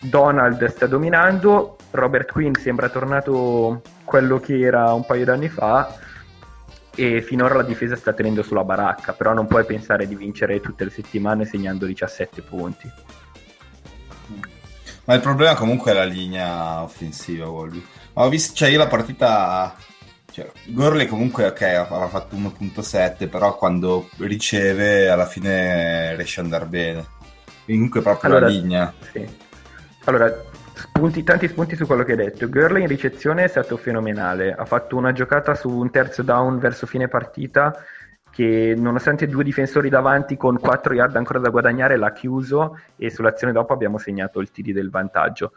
Speaker 5: Donald sta dominando, Robert Quinn sembra tornato quello che era un paio d'anni fa e finora la difesa sta tenendo sulla baracca, però non puoi pensare di vincere tutte le settimane segnando 17 punti.
Speaker 2: Ma il problema comunque è la linea offensiva, Wolby. Ma ho visto, cioè io la partita... Cioè, Gurley comunque, ok, aveva fatto 1.7, però quando riceve alla fine riesce ad andare bene. Comunque proprio
Speaker 5: Allora,
Speaker 2: la linea.
Speaker 5: Sì. Allora, spunti- tanti spunti su quello che hai detto. Gurley in ricezione è stato fenomenale. Ha fatto una giocata su un terzo down verso fine partita che nonostante due difensori davanti con 4 yard ancora da guadagnare l'ha chiuso e sull'azione dopo abbiamo segnato il TD del vantaggio.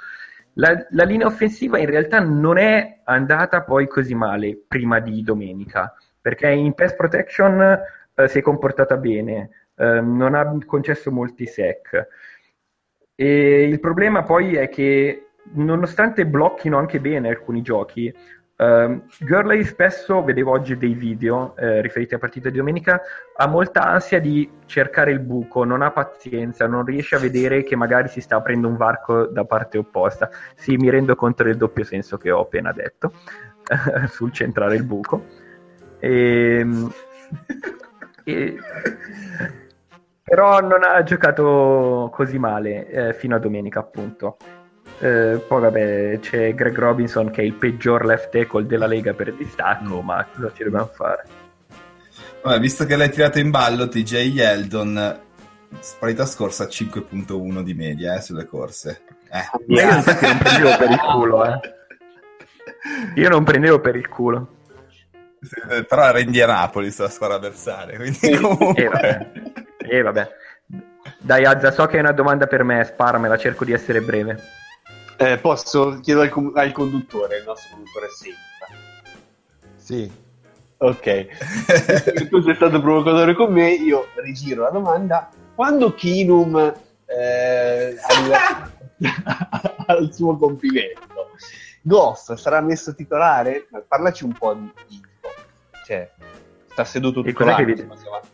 Speaker 5: La, la linea offensiva in realtà non è andata poi così male prima di domenica, perché in pass protection eh, si è comportata bene, eh, non ha concesso molti sec. E il problema poi è che nonostante blocchino anche bene alcuni giochi, ehm, Gurley spesso, vedevo oggi dei video eh, riferiti a partita di domenica, ha molta ansia di cercare il buco, non ha pazienza, non riesce a vedere che magari si sta aprendo un varco da parte opposta. Sì, mi rendo conto del doppio senso che ho appena detto sul centrare il buco. Ehm, e- però non ha giocato così male eh, fino a domenica, appunto. Eh, poi vabbè, c'è Greg Robinson che è il peggior left tackle della Lega per distacco, ma cosa ci dobbiamo fare?
Speaker 2: Vabbè, visto che l'hai tirato in ballo, TJ Yeldon, partita scorsa 5.1 di media eh, sulle corse. Eh.
Speaker 5: Ma io non prendevo per il culo, eh. Io non prendevo per il culo.
Speaker 2: Eh, Però era Indianapolis la squadra avversaria, quindi comunque...
Speaker 5: E vabbè. E vabbè. Dai, Azza, so che hai una domanda per me, sparamela, cerco di essere breve.
Speaker 4: Eh, posso chiedere al, com- al conduttore, il nostro conduttore sempre.
Speaker 3: Sì,
Speaker 4: Ok, tu sei stato provocatore con me, io rigiro la domanda. Quando Kinum eh, arriva al suo compimento, Goff sarà messo titolare? Parlaci un po' di info. Cioè, sta seduto tutto l'anno,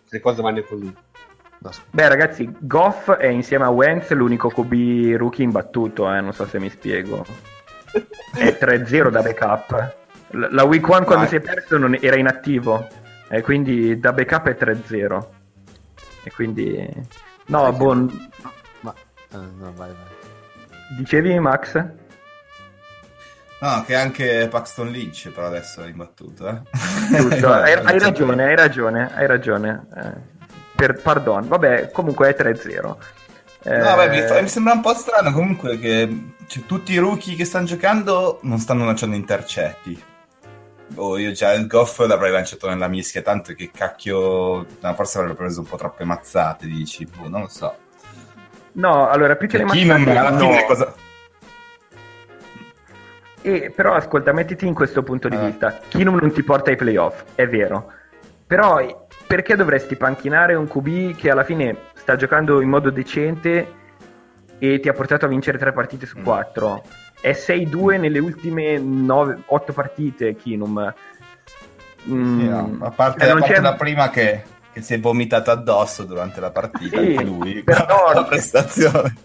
Speaker 4: le cose vanno così.
Speaker 5: Beh, ragazzi, Goff è insieme a Wentz l'unico QB rookie imbattuto, eh, non so se mi spiego. È 3-0 da backup. La week 1 quando
Speaker 2: Vai.
Speaker 5: si è perso non era inattivo, e quindi da backup è 3-0. E quindi... No, boh,
Speaker 3: Ma... eh, no, vai, vai.
Speaker 5: dicevi Max?
Speaker 2: No, che anche Paxton Lynch però adesso è imbattuto. Eh?
Speaker 5: Giusto, hai, hai ragione, hai ragione, hai ragione. Eh, per, pardon, vabbè, comunque è 3-0. Eh,
Speaker 2: No, beh, mi, sembra un po' strano comunque che cioè, tutti i rookie che stanno giocando non stanno lanciando intercetti. Oh, io già il Goff l'avrei lanciato nella mischia, tanto che cacchio, no, forse avrebbe preso un po' troppe mazzate, dici, boh, non lo so.
Speaker 5: No, allora, più che le
Speaker 2: Chi non
Speaker 5: mazzate,
Speaker 2: alla
Speaker 5: no.
Speaker 2: fine cosa...
Speaker 5: E, però ascolta, mettiti in questo punto di
Speaker 2: Eh.
Speaker 5: vista. Kinum non ti porta ai playoff, è vero. Però perché dovresti panchinare un QB che alla fine sta giocando in modo decente e ti ha portato a vincere tre partite su
Speaker 2: Mm.
Speaker 5: quattro? È 6-2 nelle ultime 8 partite, Kinum. Mm,
Speaker 2: Sì, no, A parte,
Speaker 5: cioè,
Speaker 2: a parte la prima che, che si è vomitato addosso durante la partita,
Speaker 5: Sì,
Speaker 2: anche lui,
Speaker 5: però-
Speaker 2: la prestazione.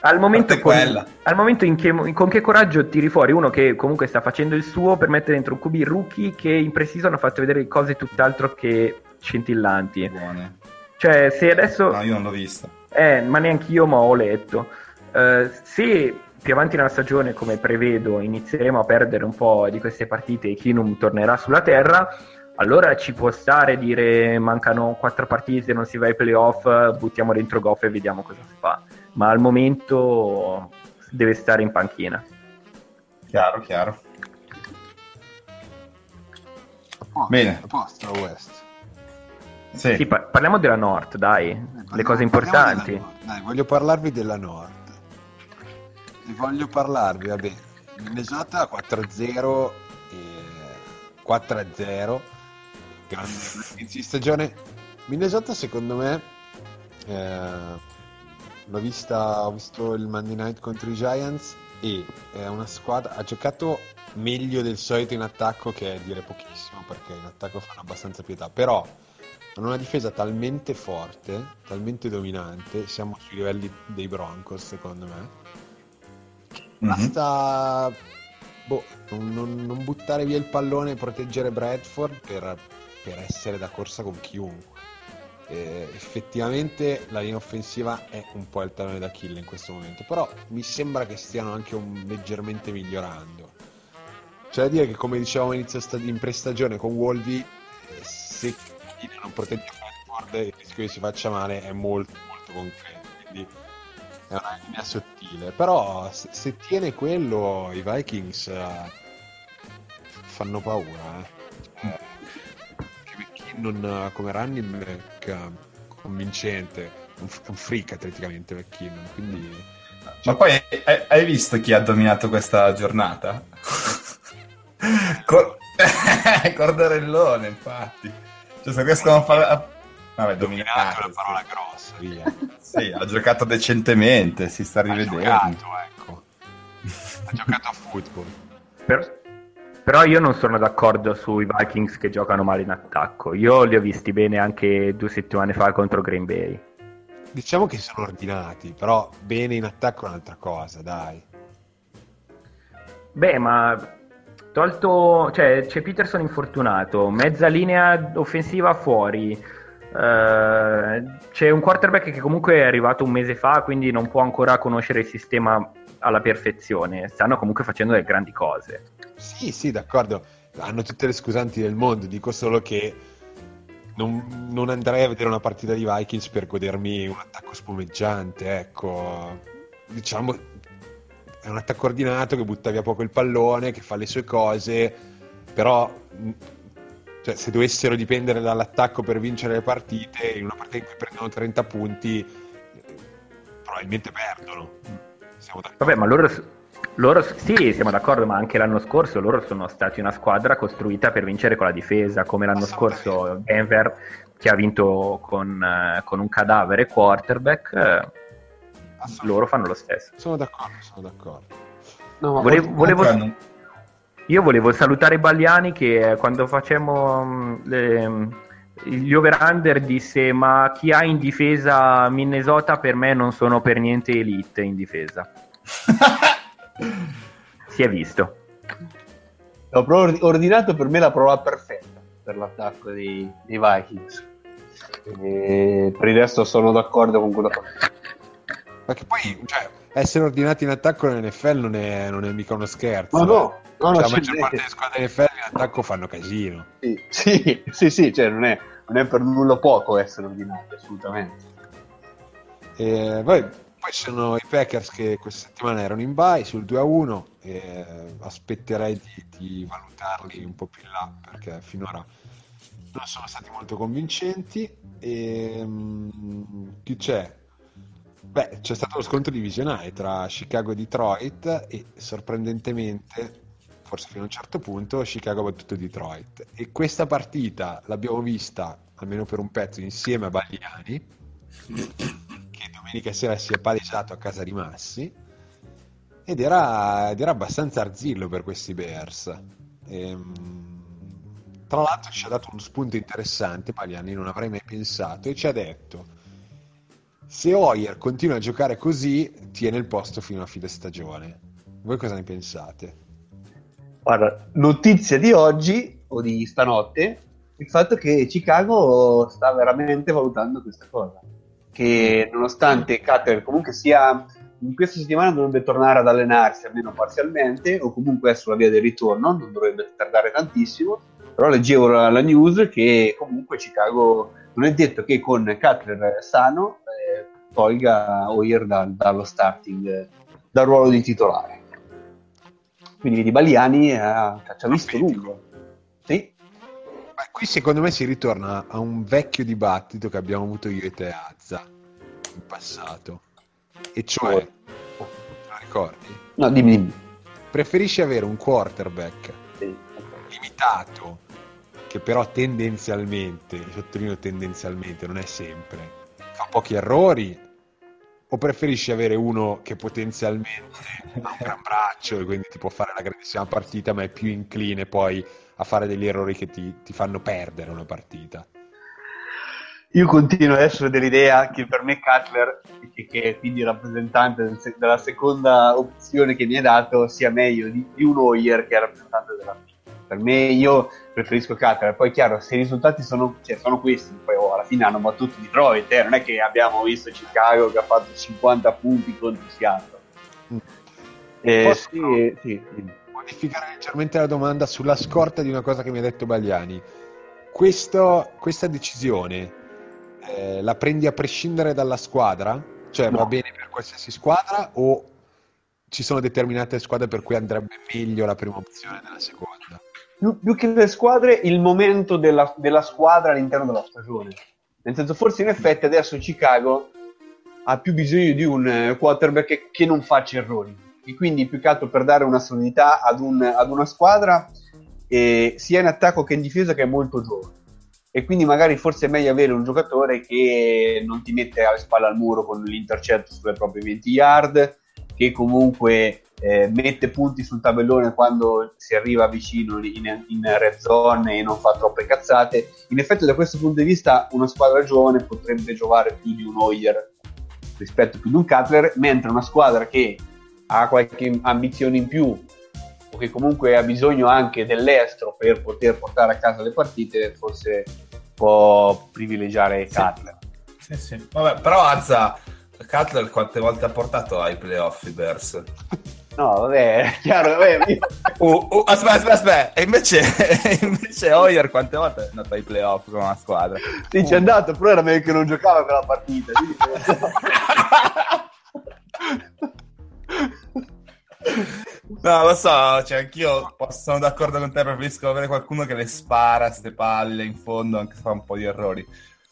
Speaker 5: Al momento, con, al momento in che, con che coraggio tiri fuori uno che comunque sta facendo il suo per mettere dentro un QB rookie che in precision ha fatto vedere cose tutt'altro che scintillanti.
Speaker 2: Buone.
Speaker 5: Cioè, se adesso...
Speaker 2: No, io non l'ho vista.
Speaker 5: Eh, ma neanche io, ma ho letto. Eh, se più avanti nella stagione, come prevedo, inizieremo a perdere un po' di queste partite e Kinum tornerà sulla terra, allora ci può stare dire mancano quattro partite, non si va ai playoff, buttiamo dentro Goff e vediamo cosa si fa. Ma al momento deve stare in panchina.
Speaker 2: Chiaro, chiaro.
Speaker 3: A posto,
Speaker 2: Bene.
Speaker 3: A posto, West.
Speaker 2: Sì.
Speaker 5: Sì, pa- parliamo della Nord, dai,
Speaker 3: Eh,
Speaker 5: le
Speaker 3: parliamo-
Speaker 5: cose
Speaker 3: parliamo
Speaker 5: importanti.
Speaker 3: Dai, voglio parlarvi della Nord. E voglio parlarvi, vabbè, Minnesota 4-0 e 4-0. Grande inizio di stagione. Minnesota secondo me eh, l'ho vista, ho visto il Monday Night contro i Giants e è una squadra ha giocato meglio del solito in attacco che è dire pochissimo perché in attacco fanno abbastanza pietà, però hanno una difesa talmente forte, talmente dominante, siamo sui livelli dei Broncos secondo me.
Speaker 2: Mhm.
Speaker 3: Basta boh, non, non- buttare via il pallone e proteggere Bradford per, per essere da corsa con chiunque. E effettivamente la linea offensiva è un po' il talone d'Achille in questo momento, però mi sembra che stiano anche un- leggermente migliorando. C'è da dire che, come dicevamo inizio sta- in prestagione con Wolvi, eh, se linea non protegge Bradford, il rischio che si faccia male è molto, molto concreto. Quindi è una linea sottile. Però se, se tiene quello, i Vikings eh, fanno paura. Eh. Che McKinnon eh, come running back eh, convincente, un, un freak atleticamente McKinnon. Quindi
Speaker 2: Ma poi hai visto chi ha dominato questa giornata? Cor- Cordarellone, infatti. Cioè, se riescono a fare... Vabbè,
Speaker 3: dominato è una parola grossa, via.
Speaker 2: Sì, ha giocato decentemente, si sta
Speaker 3: ha
Speaker 2: rivedendo.
Speaker 3: giocato, ecco. Ha giocato a football.
Speaker 5: Per- Però io non sono d'accordo sui Vikings che giocano male in attacco. Io li ho visti bene anche due settimane fa contro Green Bay.
Speaker 3: Diciamo che sono ordinati, però bene in attacco è un'altra cosa, dai.
Speaker 5: Beh, ma tolto, cioè c'è Peterson infortunato, mezza linea offensiva fuori. eh, c'è un quarterback che comunque è arrivato un mese fa, quindi non può ancora conoscere il sistema alla perfezione. Stanno comunque facendo delle grandi cose.
Speaker 3: Sì, sì, d'accordo. Hanno tutte le scusanti del mondo. Dico solo che non, non andrei a vedere una partita di Vikings per godermi un attacco spumeggiante. Ecco, diciamo, è un attacco ordinato che butta via poco il pallone, che fa le sue cose. Però, mh, cioè, se dovessero dipendere dall'attacco per vincere le partite, in una partita in cui prendono 30 punti, eh, probabilmente perdono.
Speaker 5: Vabbè, ma loro, loro sì, siamo d'accordo, ma anche l'anno scorso loro sono stati una squadra costruita per vincere con la difesa, come l'anno scorso Denver che ha vinto con, eh, con un cadavere quarterback. Eh, loro fanno lo stesso.
Speaker 3: Sono d'accordo, sono d'accordo.
Speaker 4: No,
Speaker 5: Volevo, volevo- Io volevo salutare Bagliani che eh, quando facemmo mm, le- gli over-under disse ma chi ha in difesa Minnesota per me non sono per niente elite in difesa. si è visto.
Speaker 4: Ho proprio ordinato per me la prova perfetta per l'attacco dei, dei Vikings. E per il resto sono d'accordo con quello che.
Speaker 3: Perché poi, cioè, essere ordinati in attacco nell'NFL non è, non è mica uno scherzo.
Speaker 4: Ma no,
Speaker 3: eh.
Speaker 4: no, no,
Speaker 3: Cioè, la maggior parte delle squadre NFL in attacco fanno casino.
Speaker 4: Sì, sì, sì, sì, cioè non è, non è per nulla poco essere ordinati, assolutamente.
Speaker 3: E, poi, poi ci sono i Packers che questa settimana erano in bye sul 2-1 e aspetterei di, di valutarli un po' più in là perché finora non sono stati molto convincenti. E, chi c'è? Beh, c'è stato lo scontro divisionale tra Chicago e Detroit e sorprendentemente, forse fino a un certo punto, Chicago ha battuto Detroit. E questa partita l'abbiamo vista, almeno per un pezzo, insieme a Bagliani, che domenica sera si è palessato a casa di Massi, ed era, ed era abbastanza arzillo per questi Bears. Ehm, tra l'altro ci ha dato uno spunto interessante, Bagliani non avrei mai pensato, e ci ha detto se Hoyer continua a giocare così, tiene il posto fino a fine stagione. Voi cosa ne pensate?
Speaker 4: Guarda, notizia di oggi o di stanotte, il fatto che Chicago sta veramente valutando questa cosa. Che nonostante Cutter comunque sia in questa settimana dovrebbe tornare ad allenarsi almeno parzialmente, o comunque è sulla via del ritorno, non dovrebbe tardare tantissimo. Però leggevo la, la news che comunque Chicago non è detto che con Cutler sano eh, tolga Hoyer dal- dallo starting, eh, dal ruolo di titolare. Quindi di Baliani eh, ci ha visto lungo. Sì,
Speaker 3: Beh, qui secondo me si ritorna a un vecchio dibattito che abbiamo avuto io e te, Azza, in passato. E cioè, te lo ricordi?
Speaker 4: no, dimmi, dimmi.
Speaker 3: Preferisci avere un quarterback
Speaker 4: Sì.
Speaker 3: limitato, che però tendenzialmente, sottolineo tendenzialmente, non è sempre, fa pochi errori, o preferisci avere uno che potenzialmente ha un gran braccio e quindi ti può fare la grandissima partita, ma è più incline poi a fare degli errori che ti, ti fanno perdere una partita?
Speaker 4: Io continuo ad essere dell'idea che per me Cutler, che, che è quindi rappresentante del se- della seconda opzione che mi hai dato, sia meglio di, di un Hoyer che è rappresentante della prima. Per me io preferisco Cutler, poi è chiaro, se i risultati sono, cioè, sono questi, poi oh, alla fine hanno battuto Detroit, eh, non è che abbiamo visto Chicago che ha fatto 50 punti contro Seattle.
Speaker 3: Mm.
Speaker 4: Eh,
Speaker 3: Posso-
Speaker 4: sì, sì,
Speaker 3: modificare leggermente la domanda sulla scorta di una cosa che mi ha detto Bagliani. Questo- questa decisione eh, la prendi a prescindere dalla squadra? Cioè va
Speaker 4: No.
Speaker 3: bene per qualsiasi squadra o ci sono determinate squadre per cui andrebbe meglio la prima opzione della seconda?
Speaker 4: Più, più che le squadre, il momento della, della squadra all'interno della stagione. Nel senso, forse in effetti adesso Chicago ha più bisogno di un eh, quarterback che, che non faccia errori. E quindi più che altro per dare una solidità ad, un- ad una squadra, eh, sia in attacco che in difesa, che è molto giovane. E quindi magari forse è meglio avere un giocatore che non ti mette alle spalle al muro con l'intercetto sulle proprie 20 yard, che comunque eh, mette punti sul tabellone quando si arriva vicino in, in red zone e non fa troppe cazzate. In effetti, da questo punto di vista, una squadra giovane potrebbe giovare più di un Hoyer rispetto più di un Cutler, mentre una squadra che ha qualche ambizione in più o che comunque ha bisogno anche dell'estero per poter portare a casa le partite, forse può privilegiare
Speaker 2: Sì.
Speaker 4: Cutler.
Speaker 2: Sì, sì. Vabbè, però Azza, Cutler quante volte ha portato ai playoff i Bears?
Speaker 4: No, vabbè, è chiaro, vabbè,
Speaker 2: Uh, uh, aspetta, aspetta, aspetta. E invece, invece Hoyer quante volte è andato ai playoff con una squadra?
Speaker 4: sì, c'è andato, però era meglio che non giocava quella partita.
Speaker 2: No, lo so, cioè anch'io sono d'accordo con te, preferisco avere qualcuno che le spara ste palle in fondo, anche se fa un po' di errori.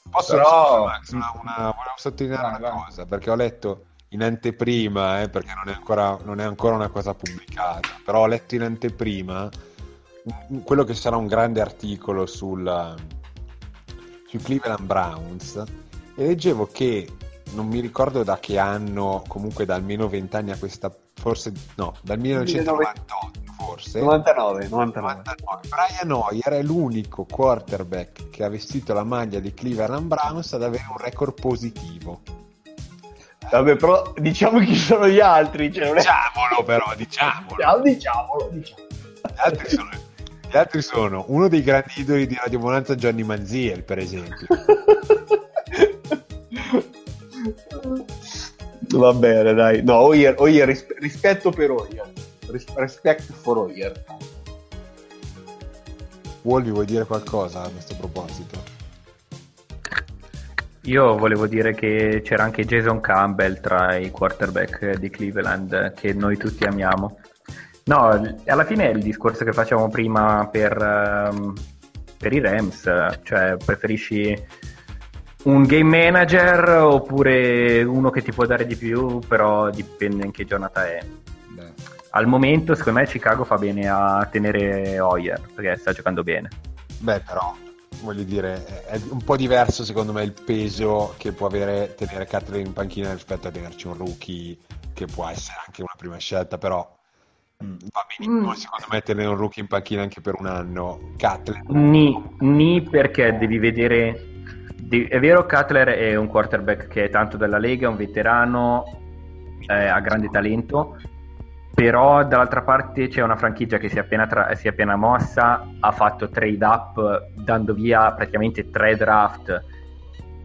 Speaker 3: Posso
Speaker 2: Però-
Speaker 3: Max, una- una- volevo sottolineare una cosa, perché ho letto in anteprima, eh, perché non è, ancora, non è ancora una cosa pubblicata, però ho letto in anteprima un- quello che sarà un grande articolo sul, sui Cleveland Browns e leggevo che non mi ricordo da che anno, comunque da almeno vent'anni a questa, forse no, dal 1998 forse.
Speaker 4: 99, 99.
Speaker 3: 99. Brian Hoyer è l'unico quarterback che ha vestito la maglia di Cleveland Browns ad avere un record positivo.
Speaker 4: Vabbè, però diciamo chi sono gli altri. Cioè, non è...
Speaker 3: Diciamolo però, diciamolo.
Speaker 4: Diciamo, diciamolo, diciamo.
Speaker 3: Gli altri sono, gli altri sono uno dei grandi idoli di Radio Bonanza, Johnny Manziel, per esempio.
Speaker 4: Va bene, dai. No, Oyer, Oyer, ris- rispetto per Oyer. Ris- respect for Oyer.
Speaker 3: Wolvi, vuoi dire qualcosa a questo proposito?
Speaker 5: Io volevo dire che c'era anche Jason Campbell tra i quarterback di Cleveland che noi tutti amiamo. No, alla fine è il discorso che facevamo prima per, ehm, per i Rams, cioè preferisci un game manager oppure uno che ti può dare di più, però dipende in che giornata è.
Speaker 2: Beh,
Speaker 5: Al momento, secondo me, Chicago fa bene a tenere Hoyer perché sta giocando bene.
Speaker 3: Beh, però, voglio dire, è un po' diverso secondo me il peso che può avere tenere Cutler in panchina rispetto a tenerci un rookie che può essere anche una prima scelta, però
Speaker 2: mm.
Speaker 3: va benissimo secondo me tenere un rookie in panchina anche per un anno. Cutler
Speaker 5: Ni, ni perché devi vedere. è vero, Cutler è un quarterback che è tanto della Lega, è un veterano, eh, ha grande talento. Però dall'altra parte c'è una franchigia che si è appena, tra- si è appena mossa, ha fatto trade up dando via praticamente tre draft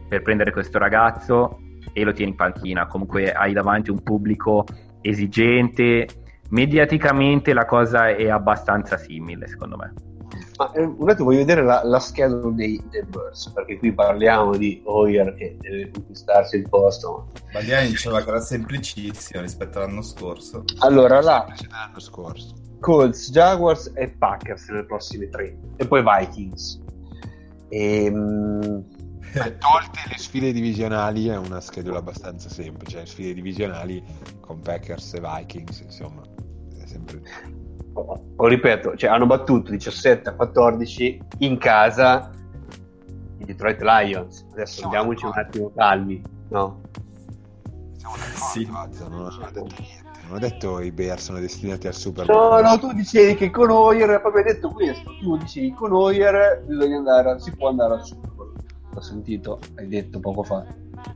Speaker 5: per prendere questo ragazzo e lo tieni in panchina. Comunque hai davanti un pubblico esigente. Mediaticamente la cosa è abbastanza simile, secondo me.
Speaker 4: Ma eh, un attimo voglio vedere la, la schedule dei, dei Bears, perché qui parliamo di Oyer che deve conquistarsi il posto.
Speaker 2: Bagliani diceva che era semplicissimo rispetto all'anno scorso.
Speaker 4: Allora, là,
Speaker 3: dell'anno scorso.
Speaker 4: Colts, Jaguars e Packers nelle prossime tre. E poi Vikings. Ehm,
Speaker 3: Beh, tolte le sfide divisionali è una schedula abbastanza semplice, le sfide divisionali con Packers e Vikings, insomma, è sempre...
Speaker 4: o ripeto, cioè, hanno battuto 17 a 14 in casa i Detroit Lions. Adesso
Speaker 3: Sono
Speaker 4: andiamoci un attimo calmi, no?
Speaker 3: Siamo
Speaker 2: Sì.
Speaker 3: Vazza, non ho detto niente, non ho detto i Bears sono destinati al Super
Speaker 4: No,
Speaker 3: Bowl.
Speaker 4: no, tu dicevi che con Hoyer, proprio hai detto questo, tu dicevi con Hoyer bisogna andare, si può andare al Super Bowl. L'ho sentito, hai detto poco fa.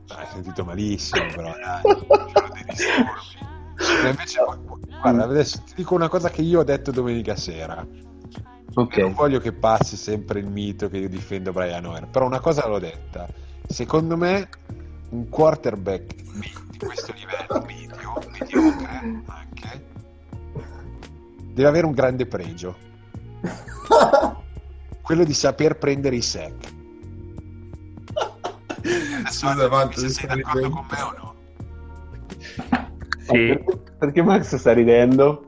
Speaker 3: Hai sentito malissimo, però dai, Ma invece, guarda, adesso ti dico una cosa che io ho detto domenica sera.
Speaker 4: Ok.
Speaker 3: Non voglio che passi sempre il mito che io difendo Brian Hoyer, però una cosa l'ho detta. Secondo me un quarterback di questo livello medio, mediocre anche, deve avere un grande pregio. Quello di saper prendere i sack. Adesso
Speaker 2: Scusa,
Speaker 3: se sei d'accordo con me o no?
Speaker 5: Sì.
Speaker 4: Perché, perché Max sta ridendo?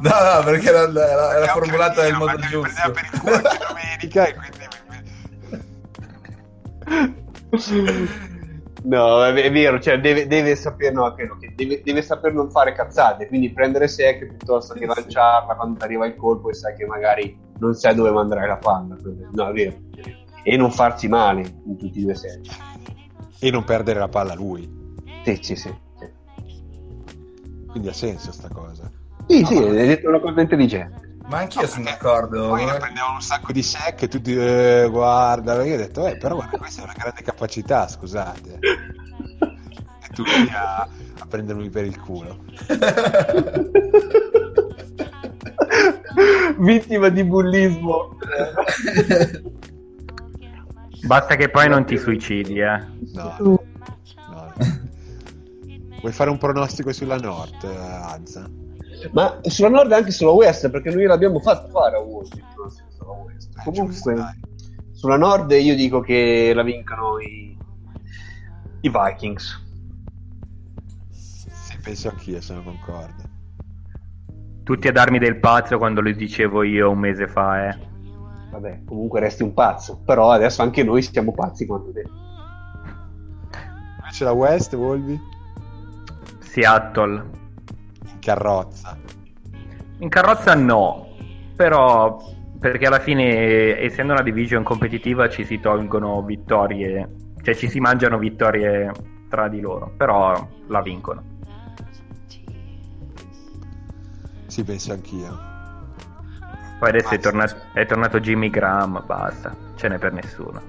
Speaker 2: No, no, perché era, era- era formulata nel modo giusto.
Speaker 3: prendeva per il culo anche domenica e quindi
Speaker 4: No, è, è vero, cioè deve, deve saper, no, credo che deve, deve saper non fare cazzate, quindi prendere sec piuttosto che lanciarla quando ti arriva il colpo e sai che magari non sai dove mandare la palla. No, è vero. E non farsi male in tutti i due sensi.
Speaker 3: e non perdere la palla a lui.
Speaker 4: Sì, sì, sì.
Speaker 3: Quindi ha senso sta cosa.
Speaker 4: sì, sì, hai detto una cosa intelligente.
Speaker 2: Ma anch'io sono
Speaker 3: Perché
Speaker 2: d'accordo.
Speaker 3: Poi ne prendevano un sacco di sec e tutti eh, guarda, io ho detto, eh, però guarda, questa è una grande capacità, scusate. E tutti a, a prendermi per il culo.
Speaker 4: Vittima di bullismo.
Speaker 5: Basta che poi non ti suicidi, eh.
Speaker 3: No, no. Vuoi fare un pronostico sulla Nord, eh, Azza?
Speaker 4: Ma sulla nord e anche sulla west, perché noi l'abbiamo fatto fare a Wolf. Sulla west.
Speaker 3: Eh,
Speaker 4: Comunque,
Speaker 3: giusto,
Speaker 4: sulla nord io dico che la vincano i, i Vikings.
Speaker 3: Sì, penso anch'io, sono concorde.
Speaker 5: Tutti a darmi del pazzo quando lo dicevo io un mese fa, eh.
Speaker 4: Vabbè, comunque resti un pazzo, però adesso anche noi siamo pazzi quanto te.
Speaker 3: Invece la West, Volvi?
Speaker 5: Seattle.
Speaker 3: In carrozza.
Speaker 5: In carrozza no, però perché alla fine, essendo una division competitiva, ci si tolgono vittorie, cioè ci si mangiano vittorie tra di loro, però la vincono.
Speaker 3: Sì, penso anch'io.
Speaker 5: Poi adesso è tornato, è tornato Jimmy Graham, basta, ce n'è per nessuno.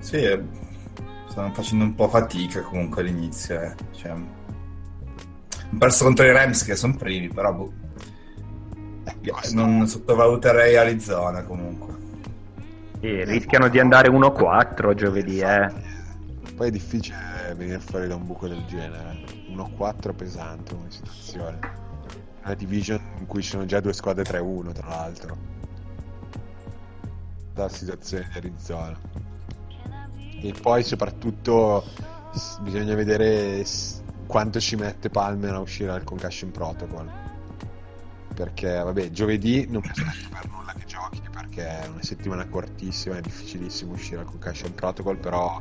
Speaker 2: Sì, eh, stanno facendo un po' fatica comunque all'inizio. Eh. Cioè, perso contro i Rams che sono primi, però boh, non sottovaluterei Arizona comunque.
Speaker 5: E rischiano di andare 1-4 giovedì, eh.
Speaker 3: Poi è difficile venire fuori da un buco del genere. 1-4 pesante come situazione. Una division in cui ci sono già due squadre 3-1, tra l'altro. La situazione di Arizona. E poi soprattutto bisogna vedere quanto ci mette Palmer a uscire dal concussion protocol. Perché, vabbè, giovedì non mi aspetto per nulla che giochi perché è una settimana cortissima, è difficilissimo uscire dal concussion protocol, però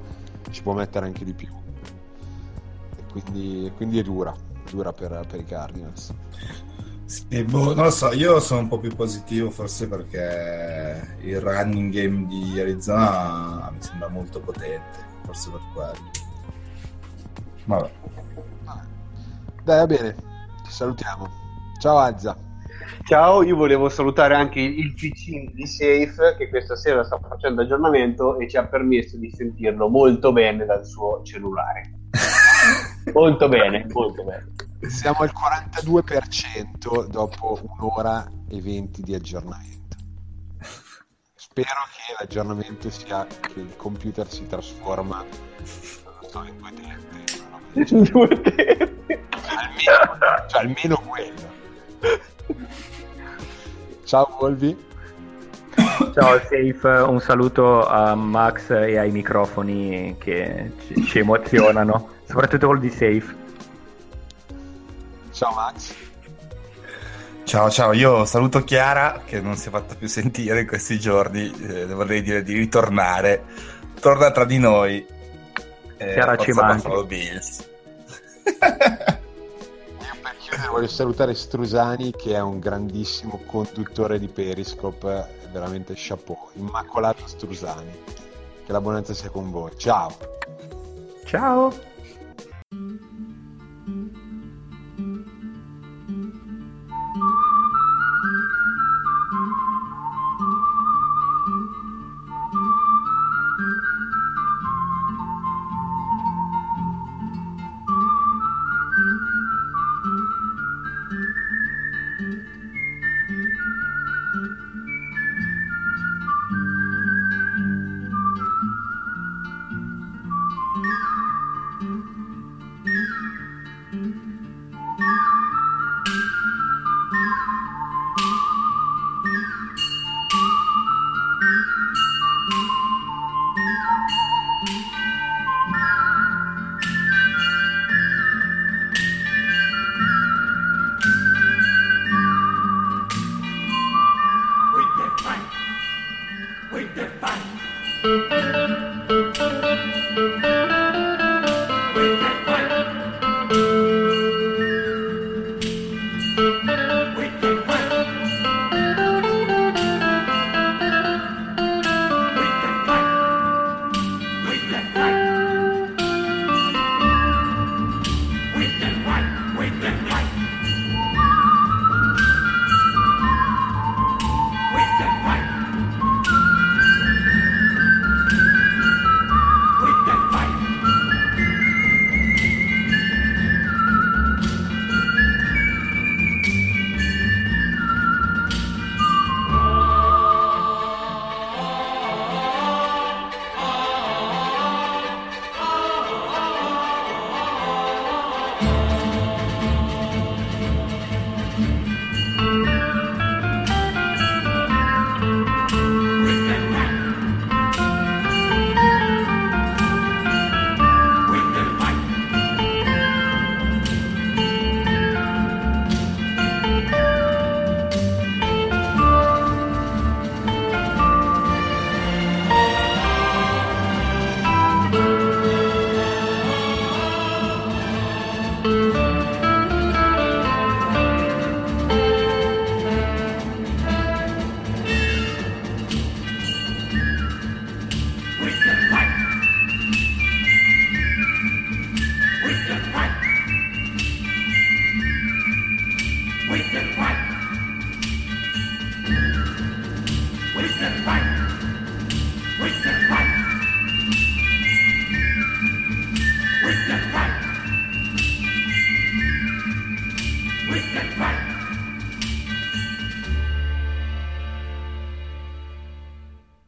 Speaker 3: ci può mettere anche di più. E quindi, quindi è dura, dura per, per i Cardinals.
Speaker 2: Sì, boh, non lo so, io sono un po' più positivo forse perché il running game di Arizona mi sembra molto potente, forse per quello. Vabbè.
Speaker 3: Va bene, ci salutiamo. Ciao Azza.
Speaker 4: Ciao, io volevo salutare anche il PC di Safe che questa sera sta facendo aggiornamento e ci ha permesso di sentirlo molto bene dal suo cellulare. molto bene, molto bene.
Speaker 3: Siamo al 42% dopo un'ora e 20 di aggiornamento. Spero che l'aggiornamento sia che il computer si trasforma so, in due tette. genere.
Speaker 4: Due tempi.
Speaker 3: almeno, cioè, almeno quello. Ciao Volvi.
Speaker 5: Ciao Safe, un saluto a Max e ai microfoni che ci, ci emozionano, soprattutto quello di Safe.
Speaker 3: Ciao Max.
Speaker 2: Ciao ciao, io saluto Chiara che non si è fatta più sentire in questi giorni, eh, vorrei dire di ritornare, torna tra di noi. Eh,
Speaker 5: Chiara ci.
Speaker 2: Buffalo Bills.
Speaker 3: Io per chiudere voglio salutare Strusani che è un grandissimo conduttore di Periscope, veramente chapeau, immacolato Strusani. Che la buonanza sia con voi. Ciao.
Speaker 5: Ciao!